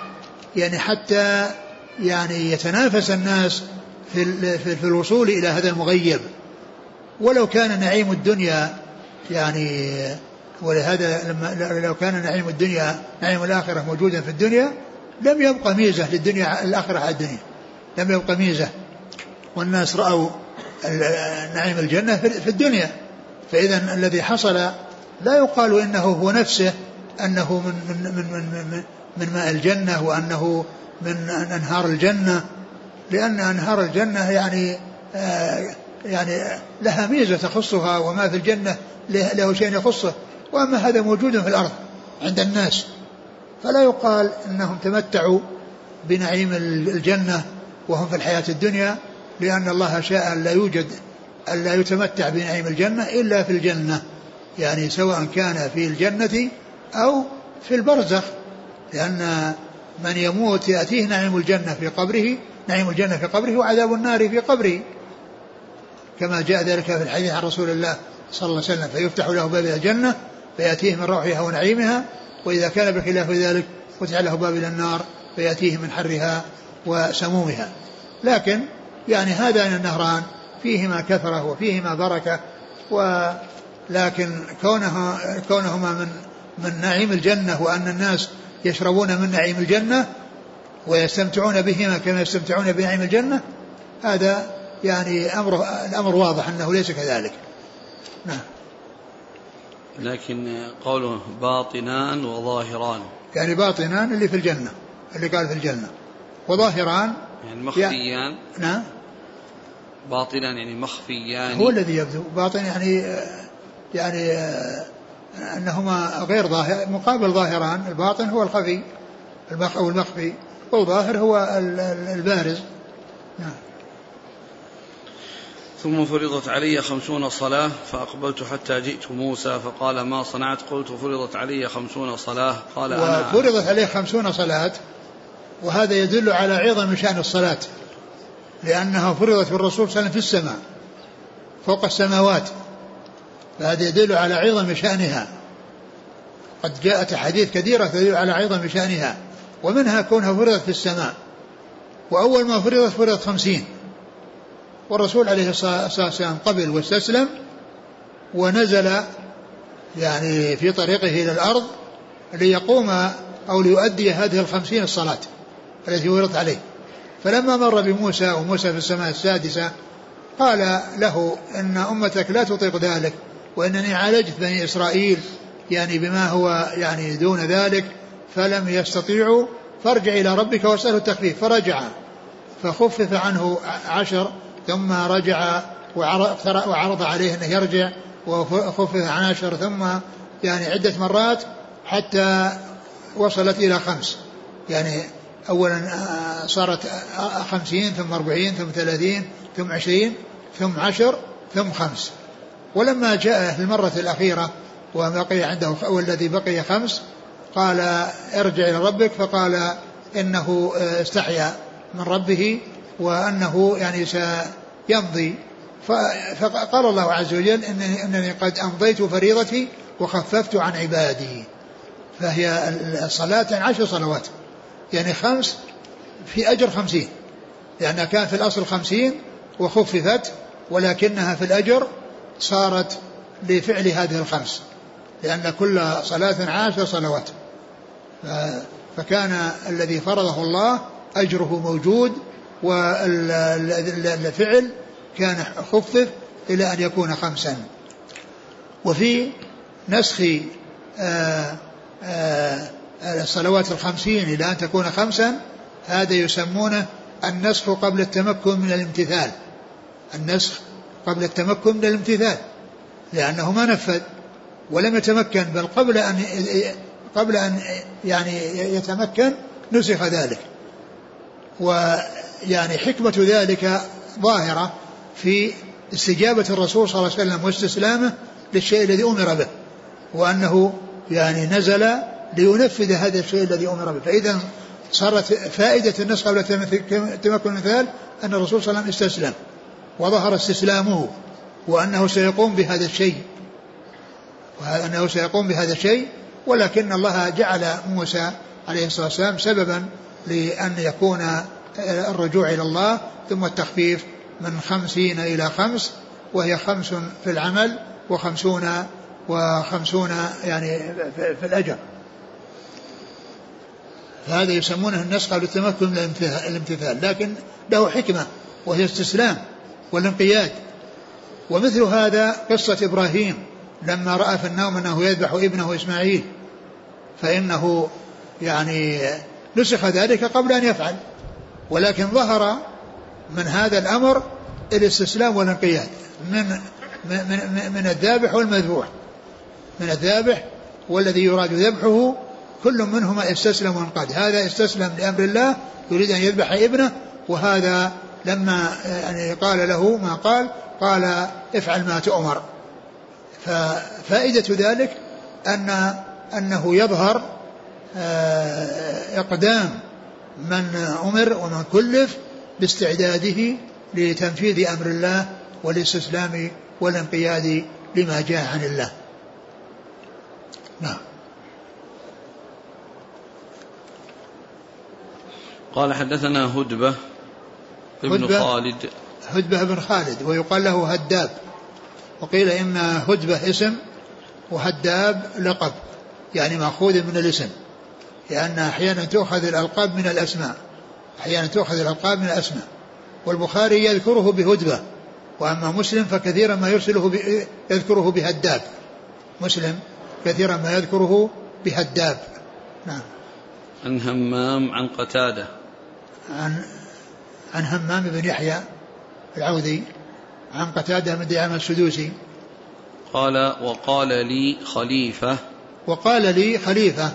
Speaker 2: يعني حتى يعني يتنافس الناس في, في, في الوصول إلى هذا المغيب. ولو كان نعيم الدنيا يعني ولهذا لما لو كان نعيم الدنيا نعيم الآخرة موجودا في الدنيا لم يبقى ميزة للدنيا الآخرة على الدنيا. لم يبقى ميزة. والناس رأوا نعيم الجنة في الدنيا. فإذا الذي حصل لا يقال إنه هو نفسه أنه من من من من, من, من ماء الجنة وأنه من أنهار الجنة. لأن أنهار الجنة يعني آه يعني لها ميزة تخصها وما في الجنة له شيء يخصه. وأما هذا موجود في الأرض عند الناس فلا يقال أنهم تمتعوا بنعيم الجنة وهم في الحياة الدنيا لأن الله شاء أن لا يوجد أن لا يتمتع بنعيم الجنة إلا في الجنة يعني سواء كان في الجنة أو في البرزخ لأن من يموت يأتيه نعيم الجنة في قبره نعيم الجنة في قبره وعذاب النار في قبره. كما جاء ذلك في الحديث عن رسول الله صلى الله عليه وسلم فيفتح له باب الجنة فيأتيه من روحها ونعيمها وإذا كان بخلاف ذلك فتح له باب إلى النار فيأتيه من حرها وسمومها. لكن يعني هذان النهران فيهما كثرة وفيهما بركة و لكن كونها كونهما من من نعيم الجنة وأن الناس يشربون من نعيم الجنة ويستمتعون بهما كما يستمتعون بنعيم الجنة هذا يعني أمر الأمر واضح أنه ليس كذلك. نعم.
Speaker 1: لكن قوله باطنان وظاهران.
Speaker 2: يعني باطنان اللي في الجنة اللي قال في الجنة. وظاهران؟
Speaker 1: يعني مخفيان.
Speaker 2: نعم.
Speaker 1: باطنان يعني مخفيان.
Speaker 2: هو الذي يبدو. باطن يعني يعني أنهما غير ظاهر مقابل ظاهران. الباطن هو الخفي أو المخفي والظاهر هو البارز. نعم.
Speaker 1: ثم فرضت علي خمسون صلاة فأقبلت حتى جئت موسى فقال ما صنعت؟ قلت فرضت علي خمسون صلاة. قال
Speaker 2: أنا وفرضت عليه خمسون صلاة وهذا يدل على عظم شأن الصلاة لأنها فرضت بالرسول صلى الله عليه وسلم في السماء فوق السماوات. فهذا يدل على عظم شأنها. قد جاءت أحاديث كثيرة تدل على عظم شأنها ومنها كونها فرضت في السماء وأول ما فرضت فرضت خمسين. والرسول عليه الصلاة والسلام قبل واستسلم ونزل يعني في طريقه إلى الأرض ليقوم أو ليؤدي هذه الخمسين الصلاة التي وردت عليه. فلما مر بموسى وموسى في السماء السادسة قال له إن أمتك لا تطيق ذلك وإنني عالجت بني إسرائيل يعني بما هو يعني دون ذلك فلم يستطيعوا فارجع إلى ربك واسأله التخفيف. فرجع فخفف عنه عشر ثم رجع وعرض عليه أنه يرجع وخفف عن عشر ثم يعني عدة مرات حتى وصلت إلى خمس. يعني أولا آه، صارت آه، خمسين ثم أربعين ثم ثلاثين ثم عشرين ثم عشر ثم خمس. ولما جاء في المرة الأخيرة وبقي عنده والذي بقي خمس قال ارجع إلى ربك فقال إنه آه، استحيا من ربه وأنه يعني سيمضي. فقال الله عز وجل إنني, إنني قد أمضيت فريضتي وخففت عن عبادي. فهي الصلاة عشر صلوات. يعني خمس في أجر خمسين. لأنها كان في الأصل خمسين وخففت ولكنها في الأجر صارت لفعل هذه الخمس. لأن كل صلاة عاشر صلوات. فكان الذي فرضه الله أجره موجود والفعل كان خفف إلى أن يكون خمسا. وفي نسخ آآ آآ الصلوات الخمسين إلى أن تكون خمسا هذا يسمونه النسخ قبل التمكن من الامتثال. النسخ قبل التمكن من الامتثال لأنه ما نفذ ولم يتمكن بل قبل أن قبل أن يعني يتمكن نسخ ذلك. ويعني حكمة ذلك ظاهرة في استجابة الرسول صلى الله عليه وسلم واستسلامه للشيء الذي أمر به وأنه يعني نزل لينفذ هذا الشيء الذي أمر به. فإذا صارت فائدة النسخ قبل تمكن المثال أن الرسول صلى الله عليه وسلم استسلم وظهر استسلامه وأنه سيقوم بهذا الشيء. وأنه سيقوم بهذا الشيء ولكن الله جعل موسى عليه الصلاة والسلام سببا لأن يكون الرجوع إلى الله ثم التخفيف من خمسين إلى خمس وهي خمس في العمل وخمسون وخمسون يعني في الأجر. فهذا يسمونه النسخ قبل التمكن من الامتثال لكن له حكمة وهي استسلام والانقياد. ومثل هذا قصة إبراهيم لما رأى في النوم أنه يذبح ابنه إسماعيل فإنه يعني نسخ ذلك قبل أن يفعل. ولكن ظهر من هذا الأمر الاستسلام والانقياد من من من الذابح والمذبوح. من الذابح والذي يراد ذبحه كل منهما استسلم وانقاد. هذا استسلم لأمر الله يريد أن يذبح ابنه وهذا لما يعني قال له ما قال قال افعل ما تؤمر. ففائدة ذلك أن أنه يظهر آه، إقدام من أمر ومن كلف باستعداده لتنفيذ أمر الله والاستسلام والانقياد لما جاء عن الله. نعم.
Speaker 1: قال حدثنا هدبة ابن خالد.
Speaker 2: هدبة بن خالد ويقال له هداب. وقيل إن هدبة اسم وهداب لقب يعني مأخوذ من الاسم. لأن أحيانا تؤخذ الألقاب من الأسماء. أحيانا تؤخذ الألقاب من الأسماء. والبخاري يذكره بهدبة. وأما مسلم فكثيرا ما يرسله يذكره بهداب. مسلم كثيرا ما يذكره بهداب. نعم.
Speaker 1: عن همام عن قتادة.
Speaker 2: عن عن همام بن يحيى العوذي عن قتادة بن دعامة السدوسي.
Speaker 1: قال وقال لي خليفة.
Speaker 2: وقال لي خليفة.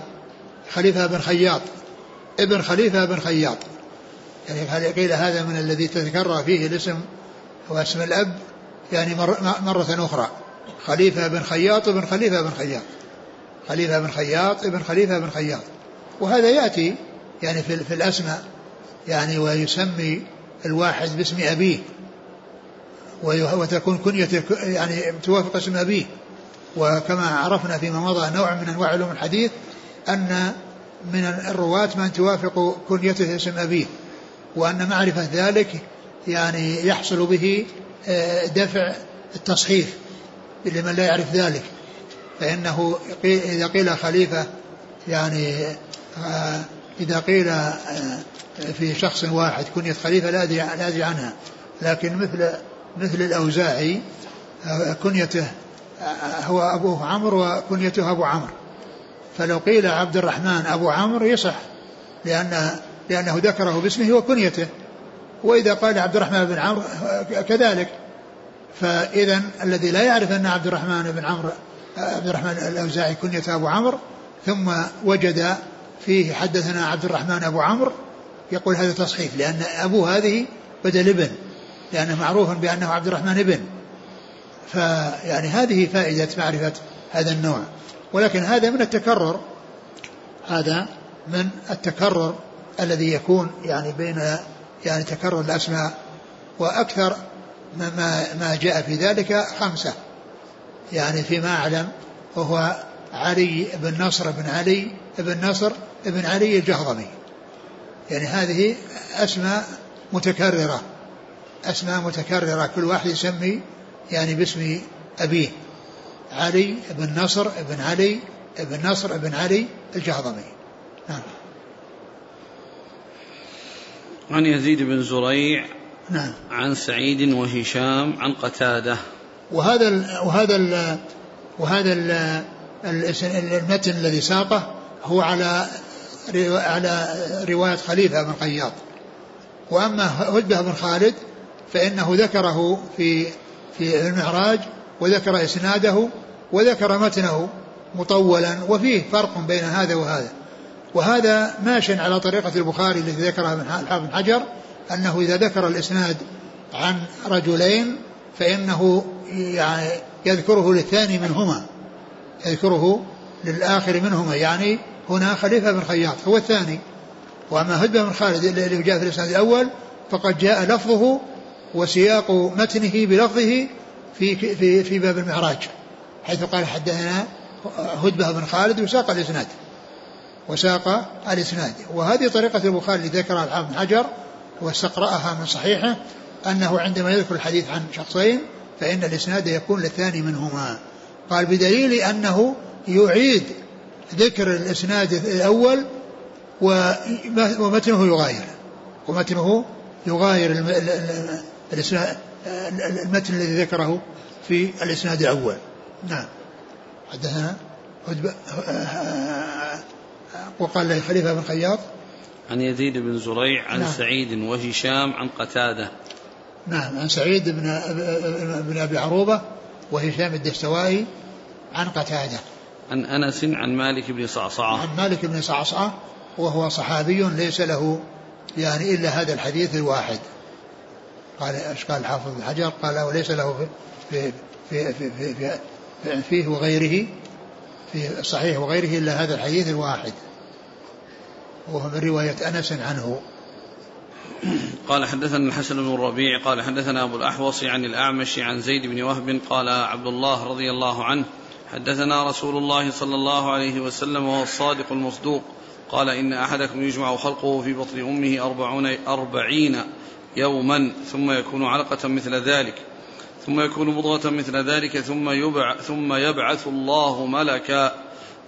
Speaker 2: خليفة بن خياط. ابن خليفة بن خياط. يعني قيل هذا من الذي تتكرر فيه الاسم واسم الأب يعني مرة أخرى. خليفة بن خياط ابن خليفة بن خياط. خليفة بن خياط ابن خليفة بن خياط. وهذا يأتي يعني في, في الأسماء يعني ويسمي الواحد باسم أبيه. وتكون كنيته يعني توافق اسم أبيه. وكما عرفنا فيما مضى نوع من أنواع علوم الحديث أن من الرواة من توافق كنيته اسم أبيه وأن معرفة ذلك يعني يحصل به آه، دفع التصحيف لمن لا يعرف ذلك. فإنه إذا قيل خليفة يعني آه، إذا قيل آه، في شخص واحد كنية خليفة لا أدري عنها لكن مثل مثل الأوزاعي كنيته هو أبوه عمرو وكنيته أبو عمرو. فلو قيل عبد الرحمن أبو عمرو يصح لأن لأنه ذكره باسمه وكنيته. وإذا قال عبد الرحمن بن عمرو كذلك. فإذا الذي لا يعرف أن عبد الرحمن بن عمرو عبد الرحمن الأوزاعي كنيته أبو عمرو ثم وجد فيه حدثنا عبد الرحمن أبو عمرو يقول هذا تصحيف لأن أبو هذه بدل ابن لأنه معروف بأنه عبد الرحمن ابن. فيعني هذه فائدة معرفة هذا النوع. ولكن هذا من التكرر. هذا من التكرر الذي يكون يعني بين يعني تكرر الأسماء وأكثر ما ما جاء في ذلك خمسة. يعني فيما أعلم وهو علي بن نصر بن علي بن نصر بن علي الجهضمي. يعني هذه أسماء متكررة. أسماء متكررة كل واحد يسمي يعني باسم أبيه. علي بن نصر بن علي بن نصر بن علي الجهضمي. نعم.
Speaker 1: عن يزيد بن زريع
Speaker 2: نعم.
Speaker 1: عن سعيد وهشام عن قتادة.
Speaker 2: وهذا ال وهذا ال وهذا ال المتن الذي ساقه هو على على رواية خليفة بن خياط وأما هدبة بن خالد فإنه ذكره في في المعراج وذكر إسناده وذكر متنه مطولا وفيه فرق بين هذا وهذا. وهذا ماش على طريقة البخاري التي ذكرها من حافظ حجر أنه إذا ذكر الإسناد عن رجلين فإنه يعني يذكره للثاني منهما. يذكره للآخر منهما يعني هنا خليفة بن خياط هو الثاني. وأما هدبة بن خالد الذي جاء في الإسناد الأول فقد جاء لفظه وسياق متنه بلفظه في في في باب المعراج. حيث قال حدثنا هدبة بن خالد وساق الإسناد. وساق الإسناد. وهذه طريقة البخاري ذكرها الحافظ بن حجر واستقرأها من صحيحه أنه عندما يذكر الحديث عن شخصين فإن الإسناد يكون للثاني منهما. قال بدليل أنه يعيد ذكر الإسناد الأول ومتنه يغاير. ومتنه يغاير المتن الذي ذكره في الإسناد الأول. نعم. حدثنا وقال له خليفة بن خياط.
Speaker 1: عن يزيد بن زريع عن نعم. سعيد وهشام عن قتادة.
Speaker 2: نعم عن سعيد بن بن أبي عروبة وهشام الدستوائي عن قتادة.
Speaker 1: عن أنس عن مالك بن صعصعة.
Speaker 2: عن مالك بن صعصعة وهو صحابي ليس له يعني إلا هذا الحديث الواحد. قال إيش قال الحافظ بن حجر؟ قال وليس له في في في في, في, في فيه وغيره في الصحيح وغيره إلا هذا الحديث الواحد وهو من رواية أنس عنه.
Speaker 1: قال حدثنا الحسن بن الربيع قال حدثنا أبو الأحوص عن الأعمش عن زيد بن وهب قال عبد الله رضي الله عنه حدثنا رسول الله صلى الله عليه وسلم وهو الصادق المصدوق قال إن أحدكم يجمع خلقه في بطن أمه أربعون أربعين يوما ثم يكون علقة مثل ذلك. ثم يكون مضغة مثل ذلك ثم يبع ثم يبعث الله ملكا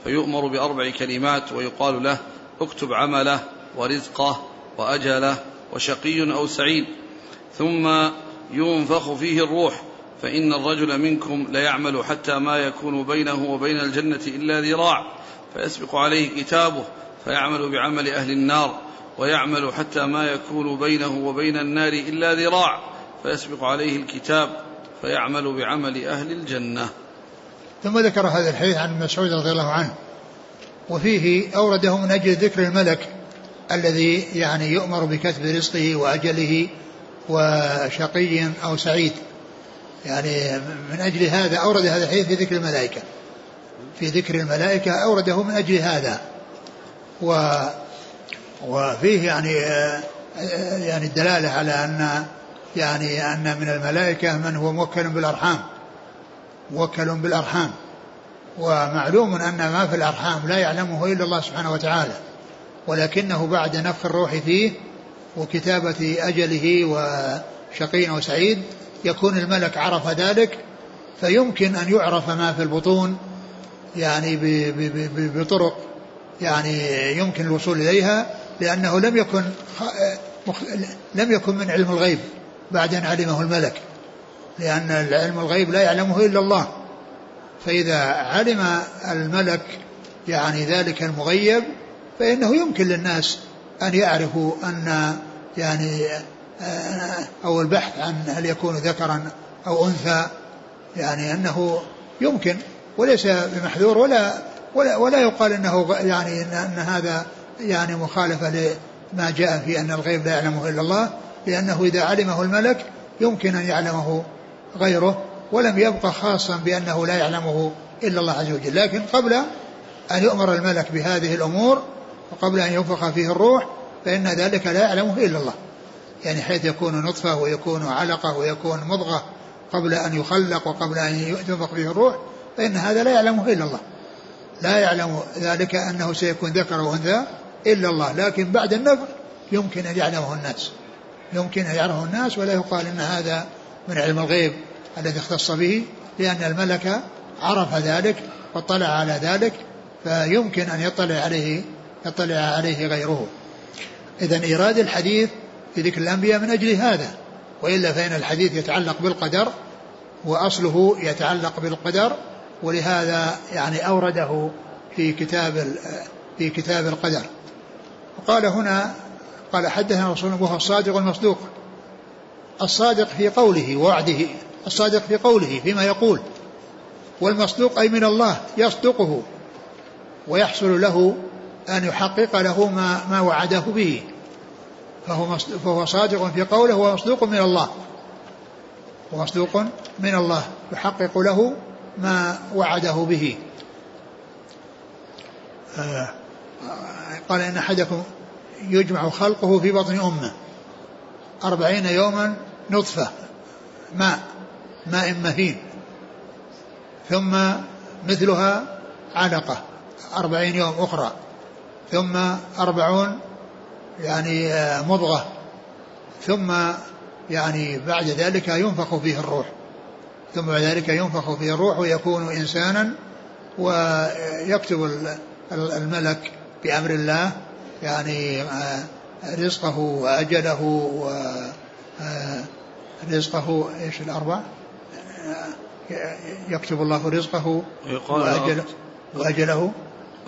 Speaker 1: فيؤمر بأربع كلمات ويقال له اكتب عمله ورزقه وأجله وشقي أو سعيد. ثم ينفخ فيه الروح فإن الرجل منكم ليعمل حتى ما يكون بينه وبين الجنة إلا ذراع فيسبق عليه كتابه فيعمل بعمل أهل النار ويعمل حتى ما يكون بينه وبين النار إلا ذراع فيسبق عليه الكتاب. فيعمل بعمل أهل الجنة.
Speaker 2: ثم ذكر هذا الحديث عن مسعود رضي الله عنه. وفيه أورده من أجل ذكر الملك الذي يعني يؤمر بكتب رزقه وأجله وشقي أو سعيد. يعني من أجل هذا أورد هذا الحديث في ذكر الملائكة. في ذكر الملائكة أورده من أجل هذا. و وفيه يعني يعني الدلالة على أن يعني أن من الملائكة من هو موكل بالأرحام موكل بالأرحام ومعلوم أن ما في الأرحام لا يعلمه إلا الله سبحانه وتعالى ولكنه بعد نفخ الروح فيه وكتابة أجله وشقي أو سعيد يكون الملك عرف ذلك فيمكن أن يعرف ما في البطون يعني بطرق يعني يمكن الوصول إليها لأنه لم يكن لم يكن من علم الغيب. بعد أن علمه الملك لأن علم الغيب لا يعلمه إلا الله. فإذا علم الملك يعني ذلك المغيب فإنه يمكن للناس أن يعرفوا أن يعني أو البحث عن هل يكون ذكرا أو أنثى يعني أنه يمكن وليس بمحذور ولا ولا, ولا يقال أنه يعني أن هذا يعني مخالفة لما جاء في أن الغيب لا يعلمه إلا الله. لأنه إذا علمه الملك يمكن أن يعلمه غيره ولم يبقى خاصا بأنه لا يعلمه إلا الله عز وجل. لكن قبل أن يؤمر الملك بهذه الأمور وقبل أن ينفخ فيه الروح فإن ذلك لا يعلمه إلا الله. يعني حيث يكون نطفة ويكون علقة ويكون مضغة قبل أن يخلق وقبل أن ينفخ فيه الروح فإن هذا لا يعلمه إلا الله. لا يعلم ذلك أنه سيكون ذكر وأنثى إلا الله. لكن بعد النفخ يمكن أن يعلمه الناس. يمكن أن يعرفه الناس ولا يقال أن هذا من علم الغيب الذي اختص به لأن الملك عرف ذلك واطلع على ذلك فيمكن أن يطلع عليه يطلع عليه غيره. إذا إيراد الحديث في ذكر الأنبياء من أجل هذا وإلا فإن الحديث يتعلق بالقدر وأصله يتعلق بالقدر ولهذا يعني أورده في كتاب في كتاب القدر. وقال هنا قال حدثنا رسول وهو الصادق المصدوق. الصادق في قوله ووعده الصادق في قوله فيما يقول. والمصدوق أي من الله يصدقه ويحصل له أن يحقق له ما, ما وعده به. فهو, فهو صادق في قوله ومصدوق من الله. ومصدوق من الله يحقق له ما وعده به. آه، قال إن أحدكم يجمع خلقه في بطن أمه. أربعين يوما نطفة. ماء. ماء مهين. ثم مثلها علقة. أربعين يوم أخرى. ثم أربعون يعني آه، مضغة. ثم يعني بعد ذلك ينفخ فيه الروح. ثم بعد ذلك ينفخ فيه الروح ويكون إنسانا ويكتب الملك بأمر الله. يعني آه، رزقه وأجله و آه، رزقه إيش الأربع يكتب الله رزقه وأجله, وأجله.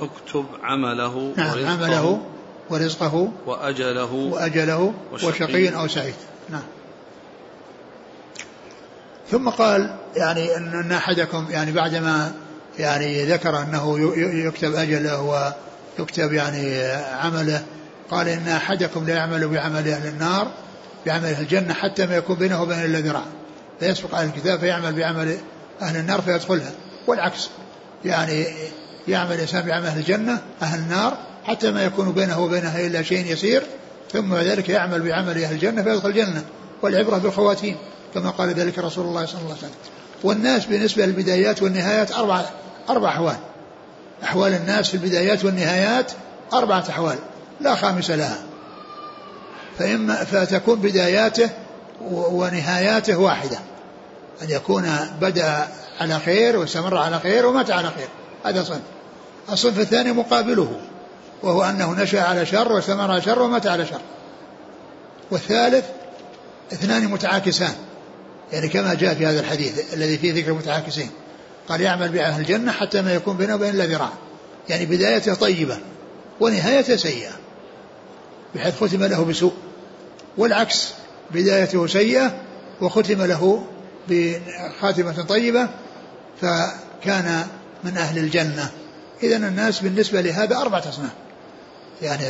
Speaker 1: اكتب عمله
Speaker 2: نعم عمله ورزقه
Speaker 1: وأجله
Speaker 2: وأجله وشقي. أو سعيد. نعم. ثم قال يعني أن أحدكم يعني بعدما يعني ذكر أنه يكتب أجله ويكتب يعني عمله قال إن أحدكم لا يعمل بعمل أهل النار بعمل أهل الجنة حتى ما يكون بينه وبين إلا ذراع فيسبق على الكتاب فيعمل بعمل أهل النار فيدخلها. والعكس يعني يعمل الإنسان بعمل أهل الجنة أهل النار حتى ما يكون بينه وبينها إلا شيء يسير ثم ذلك يعمل بعمل أهل الجنة فيدخل الجنة. والعبرة بالخواتيم كما قال ذلك رسول الله صلى الله عليه وسلم. والناس بالنسبة للبدايات والنهايات أربع أربع أحوال. أحوال الناس في البدايات والنهايات أربعة أحوال لا خامس لها. فإما فتكون بداياته ونهاياته واحدة أن يكون بدأ على خير واستمر على خير ومات على خير هذا صنف. الصنف الثاني مقابله وهو أنه نشأ على شر واستمر على شر ومات على شر. والثالث اثنان متعاكسان يعني كما جاء في هذا الحديث الذي فيه ذكر المتعاكسين. قال يعمل بأهل الجنة حتى ما يكون بينه وبين إلا ذراع يعني بدايته طيبة ونهايته سيئة بحيث ختم له بسوء. والعكس بدايته سيئة وختم له بخاتمة طيبة فكان من أهل الجنة. إذا الناس بالنسبة لهذا أربعة أصناف. يعني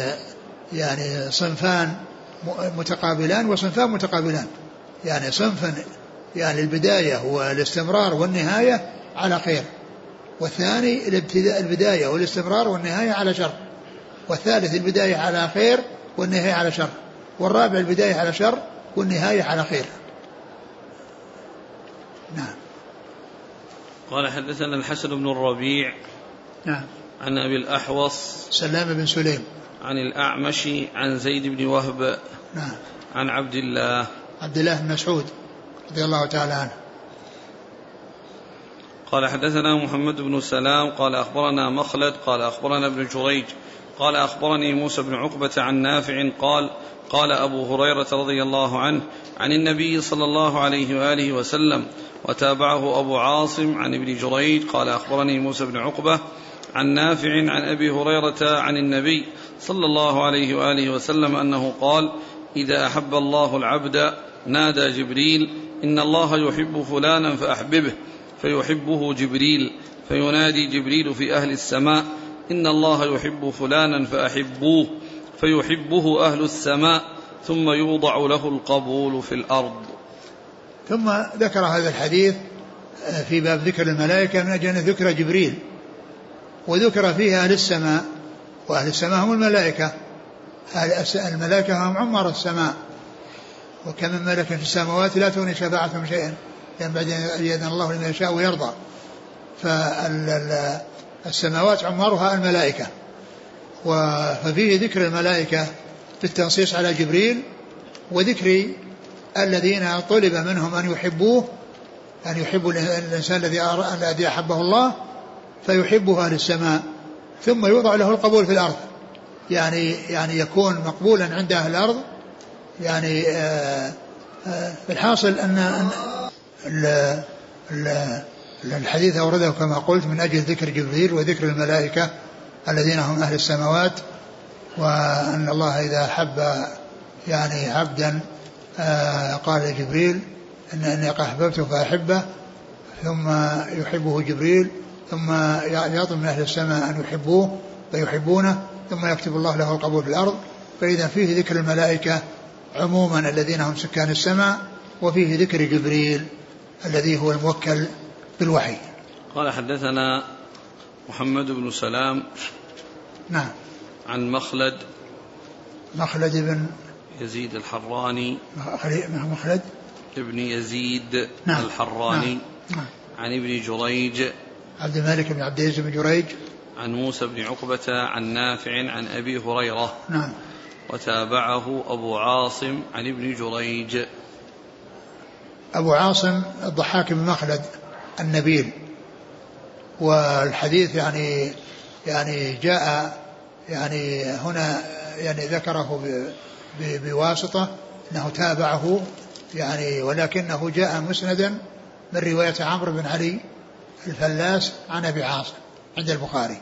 Speaker 2: يعني صنفان متقابلان وصنفان متقابلان. يعني صنفا يعني البداية والاستمرار والنهاية على خير. والثاني الابتداء البداية والاستمرار والنهاية على شر. والثالث البداية على خير والنهاية على شر. والرابع البداية على شر والنهاية على خير. نعم.
Speaker 1: قال حدثنا الحسن بن الربيع
Speaker 2: نعم.
Speaker 1: عن أبي الأحوص
Speaker 2: سلام بن سليم.
Speaker 1: عن الأعمش عن زيد بن وهب
Speaker 2: نعم.
Speaker 1: عن عبد الله.
Speaker 2: عبد الله بن مسعود رضي الله تعالى عنه.
Speaker 1: قال حدثنا محمد بن سلام قال أخبرنا مخلد قال أخبرنا ابن جريج قال أخبرني موسى بن عقبة عن نافع قال قال أبو هريرة رضي الله عنه عن النبي صلى الله عليه وآله وسلم وتابعه أبو عاصم عن ابن جريج قال أخبرني موسى بن عقبة عن نافع عن أبي هريرة عن النبي صلى الله عليه وآله وسلم أنه قال إذا أحب الله العبد نادى جبريل إن الله يحب فلانا فأحببه. فيحبه جبريل فينادي جبريل في أهل السماء إن الله يحب فلانا فأحبوه فيحبه أهل السماء ثم يوضع له القبول في الأرض.
Speaker 2: ثم ذكر هذا الحديث آه، في باب ذكر الملائكة من أجل أن ذكر جبريل وذكر فيه أهل السماء وأهل السماء هم الملائكة الملائكة هم عمر السماء وكم من ملك في السماوات لا تغني شفاعتهم شيئا. يعني بعد أن يأذن الله لمن يشاء ويرضى. فالسماوات عمارها الملائكة. ففيه ذكر الملائكة بالتنصيص على جبريل وذكر الذين طلب منهم أن يحبوه أن يحبوا الإنسان الذي الذي أحبه الله فيحبه أهل السماء ثم يوضع له القبول في الأرض. يعني يعني يكون مقبولا عند أهل الأرض. يعني آه، آه، الحاصل أن الحديث أورده كما قلت من أجل ذكر جبريل وذكر الملائكة الذين هم أهل السماوات وأن الله إذا أحب يعني عبدا آه، قال جبريل إن إني أحببته فأحبه ثم يحبه جبريل ثم يطلب من أهل السماء أن يحبوه فيحبونه ثم يكتب الله له القبول في الأرض. فإذا فيه ذكر الملائكة عموما الذين هم سكان السماء وفيه ذكر جبريل. الذي هو الموكل بالوحي.
Speaker 1: قال حدثنا محمد بن سلام
Speaker 2: نعم.
Speaker 1: عن مخلد
Speaker 2: مخلد بن
Speaker 1: يزيد الحراني.
Speaker 2: مخلد
Speaker 1: ابن يزيد نعم. الحراني. نعم. نعم. عن ابن جريج.
Speaker 2: عبد الملك بن عبد العزيز بن جريج.
Speaker 1: عن موسى بن عقبة عن نافع عن أبي هريرة.
Speaker 2: نعم.
Speaker 1: وتابعه أبو عاصم عن ابن جريج.
Speaker 2: أبو عاصم الضحاك بن مخلد النبيل. والحديث يعني يعني جاء يعني هنا يعني ذكره بواسطة أنه تابعه يعني ولكنه جاء مسندا من رواية عمرو بن علي الفلاس عن أبي عاصم عند البخاري.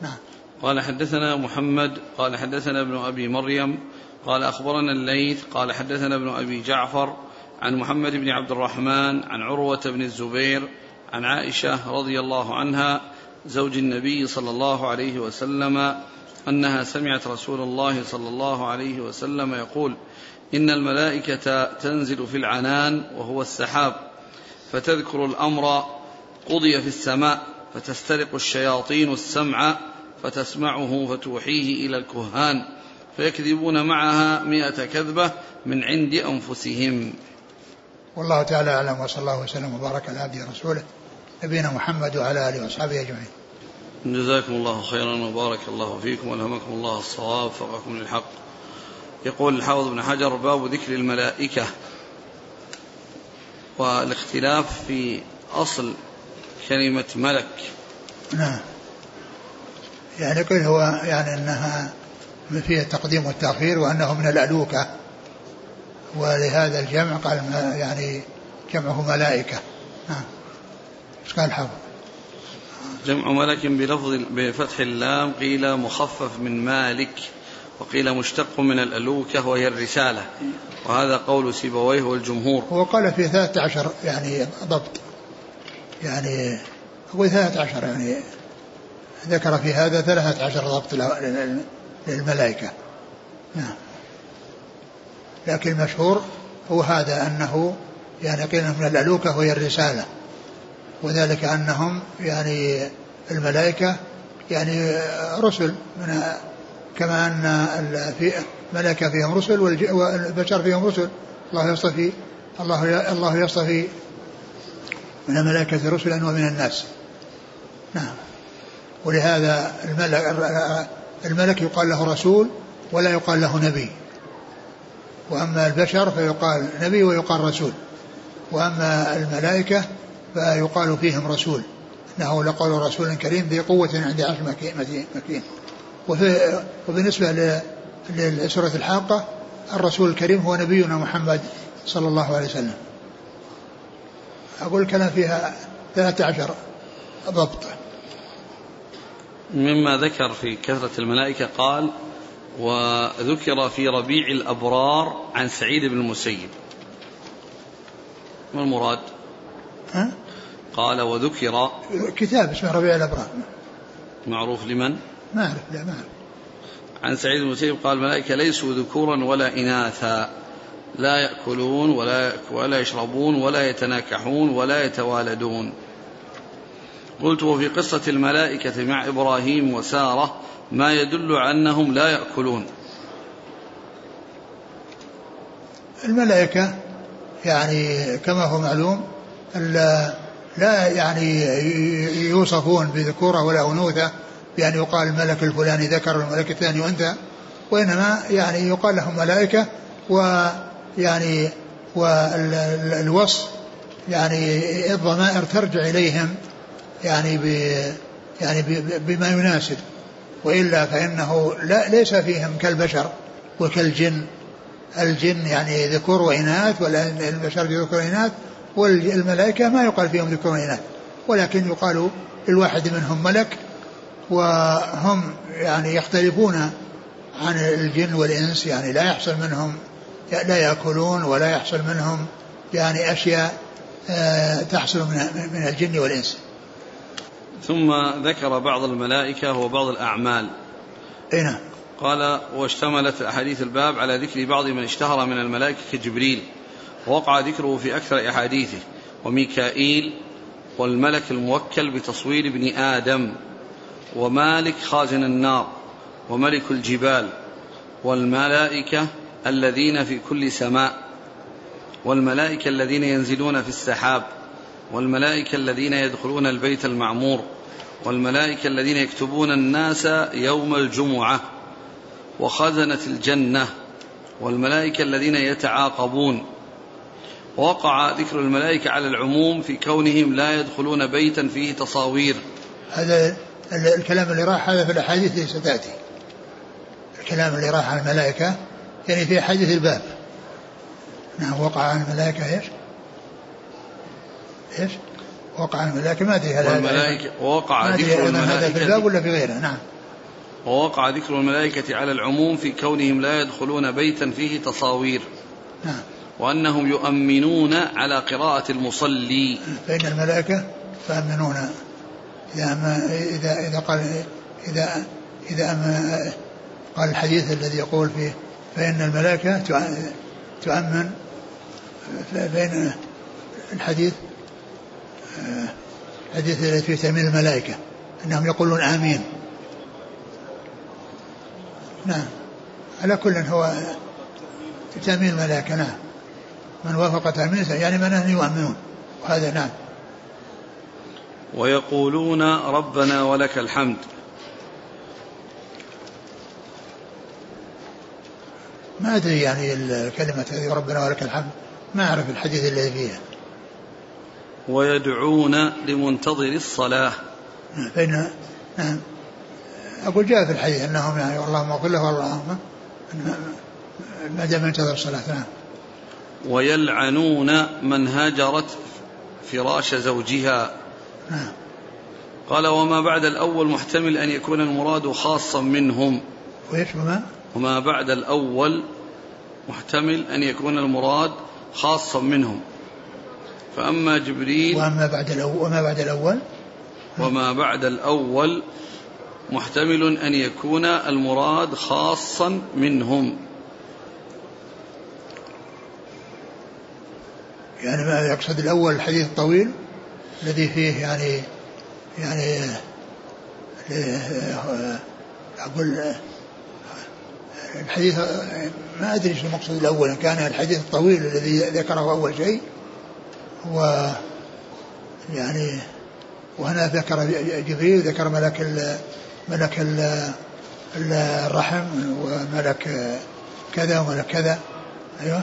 Speaker 2: نعم.
Speaker 1: قال حدثنا محمد قال حدثنا ابن أبي مريم قال أخبرنا الليث قال حدثنا ابن أبي جعفر عن محمد بن عبد الرحمن عن عروة بن الزبير عن عائشة رضي الله عنها زوج النبي صلى الله عليه وسلم أنها سمعت رسول الله صلى الله عليه وسلم يقول إن الملائكة تنزل في العنان وهو السحاب فتذكر الأمر قضي في السماء فتسترق الشياطين السمع فتسمعه فتوحيه إلى الكهان فيكذبون معها مئة كذبة من عند أنفسهم.
Speaker 2: والله تعالى أعلم وصلى الله وسلم وبارك على عبده ورسوله نبينا محمد وعلى آله وأصحابه أجمعين.
Speaker 1: جزاكم الله خيرا وبارك الله فيكم وألهمكم الله الصواب وفقكم للحق. يقول الحافظ بن حجر باب ذكر الملائكة والاختلاف في أصل كلمة ملك.
Speaker 2: نعم. يعني كل هو يعني أنها فيها التقديم والتأخير وأنه من الألوكة. ولهذا الجمع قال يعني جمعه ملائكة. نعم. إيش قال الحافظ
Speaker 1: جمع ملك بلفظ بفتح اللام قيل مخفف من مالك وقيل مشتق من الألوكة وهي الرسالة. وهذا قول سيبويه والجمهور
Speaker 2: هو قال في ثلاثة عشر يعني ضبط. يعني هو ثلاثة عشر يعني ذكر في هذا ثلاثة عشر ضبط للملائكة. نعم. لكن المشهور هو هذا أنه يعني قيل من الألوكة وهي الرسالة وذلك أنهم يعني الملائكة يعني رسل من كما أن في فيهم رسل والبشر فيهم رسل. الله يصطفي الله الله يصطفي من الملائكة رسلا ومن الناس. نعم. ولهذا الملك الملك يقال له رسول ولا يقال له نبي. وأما البشر فيقال نبي ويقال رسول وأما الملائكة فيقال فيهم رسول إنه لقول رسول كريم ذي قوة عند عرش مكين وفي وبالنسبة لسورة الحاقة الرسول الكريم هو نبينا محمد صلى الله عليه وسلم. أقول الكلام فيها 13 ضبط.
Speaker 1: مما ذكر في كثرة الملائكة قال وذكر في ربيع الأبرار عن سعيد بن المسيب. ما المراد؟
Speaker 2: ها؟
Speaker 1: قال وذكر
Speaker 2: كتاب اسمه ربيع الأبرار.
Speaker 1: معروف لمن؟
Speaker 2: ما أعرف لا ما أعرف.
Speaker 1: عن سعيد بن المسيب قال الملائكة ليسوا ذكورا ولا إناثا لا يأكلون ولا ولا يشربون ولا يتناكحون ولا يتوالدون. قلت وفي قصة الملائكة مع إبراهيم وسارة ما يدل على أنهم لا يأكلون.
Speaker 2: الملائكة يعني كما هو معلوم لا يعني يوصفون بذكورة ولا أنوثة بأن يقال الملك الفلاني ذكر والملك الثاني أنثى وإنما يعني يقال لهم ملائكة ويعني والوصف يعني الضمائر ترجع إليهم يعني ب يعني بما يناسب. وإلا فإنه لا ليس فيهم كالبشر وكالجن. الجن يعني ذكور وإناث ولا البشر ذكور وإناث والملائكة ما يقال فيهم ذكور وإناث. ولكن يقال للواحد منهم ملك وهم يعني يختلفون عن الجن والإنس. يعني لا يحصل منهم لا يأكلون ولا يحصل منهم يعني أشياء آه، تحصل من الجن والإنس.
Speaker 1: ثم ذكر بعض الملائكة وبعض الأعمال.
Speaker 2: أي نعم.
Speaker 1: قال واشتملت أحاديث الباب على ذكر بعض من اشتهر من الملائكة كجبريل ووقع ذكره في أكثر أحاديثه وميكائيل والملك الموكل بتصوير ابن آدم ومالك خازن النار وملك الجبال والملائكة الذين في كل سماء والملائكة الذين ينزلون في السحاب والملائكة الذين يدخلون البيت المعمور والملائكة الذين يكتبون الناس يوم الجمعة وخزنة الجنة والملائكة الذين يتعاقبون. وقع ذكر الملائكة على العموم في كونهم لا يدخلون بيتا فيه تصاوير.
Speaker 2: هذا الكلام اللي راح هذا في الأحاديث اللي ستأتي الكلام اللي راح على الملائكة يعني في حديث الباب. نعم وقع على الملائكة إيش؟ إيش؟ وقع الملائكة ما أدري هل
Speaker 1: والملائكة ووقع ذكر
Speaker 2: الملائكة هذا في الباب ولا في غيره؟ نعم.
Speaker 1: ووقع ذكر الملائكة على العموم في كونهم لا يدخلون بيتا فيه تصاوير.
Speaker 2: نعم.
Speaker 1: وأنهم يؤمنون على قراءة المصلي.
Speaker 2: فإن الملائكة يؤمنون. إذا أما إذا إذا قال إذا إذا أما قال الحديث الذي يقول فيه فإن الملائكة تؤمن. بين الحديث حديث الذي في تأمين الملائكة أنهم يقولون آمين. نعم. على كل هو تأمين الملائكة نعم. من وافق تأمين يعني من أهل يؤمنون. وهذا نعم.
Speaker 1: ويقولون ربنا ولك الحمد.
Speaker 2: ما أدري يعني الكلمة هذه ربنا ولك الحمد. ما أعرف الحديث الذي فيها.
Speaker 1: ويدعون لمنتظر الصلاة.
Speaker 2: فإن نعم. أقول جاء في الحديث أنهم يعني اللهم اغفر له اللهم ما دام ينتظر الصلاة. نعم.
Speaker 1: ويلعنون من هاجرت فراش زوجها. نعم. قال وما بعد الأول محتمل أن يكون المراد خاصا منهم.
Speaker 2: وإيش وما
Speaker 1: وما بعد الأول محتمل أن يكون المراد خاصا منهم. فأما جبريل
Speaker 2: وأما بعد الأول وما بعد الأول؟
Speaker 1: وما بعد الأول محتمل أن يكون المراد خاصا منهم.
Speaker 2: يعني ما يقصد الأول الحديث الطويل الذي فيه يعني يعني أقول الحديث ما أدري شو المقصود الأول كان الحديث الطويل الذي ذكره أول شيء و يعني وهنا ذكر جبريل ذكر ملك ال ملك ال الرحم وملك كذا وملك كذا. أيوه.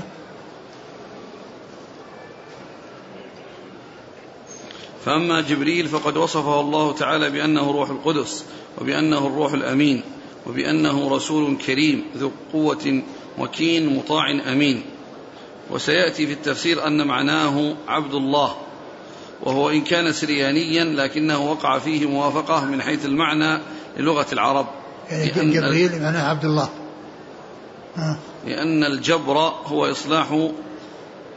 Speaker 1: فأما جبريل فقد وصفه الله تعالى بأنه روح القدس وبأنه الروح الأمين وبأنه رسول كريم ذو قوة وكين مطاع أمين. وسيأتي في التفسير أن معناه عبد الله وهو إن كان سريانيا لكنه وقع فيه موافقة من حيث المعنى للغة العرب.
Speaker 2: يعني جبريل معناه عبد الله.
Speaker 1: لأن الجبر هو إصلاح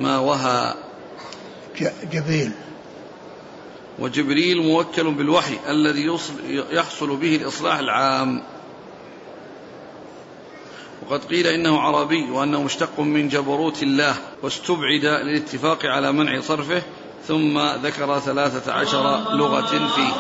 Speaker 1: ما وهى.
Speaker 2: جبريل.
Speaker 1: وجبريل موكل بالوحي الذي يحصل به الإصلاح العام. وقد قيل إنه عربي وأنه مشتق من جبروت الله واستبعد للاتفاق على منع صرفه ثم ذكر ثلاثة عشر لغة فيه.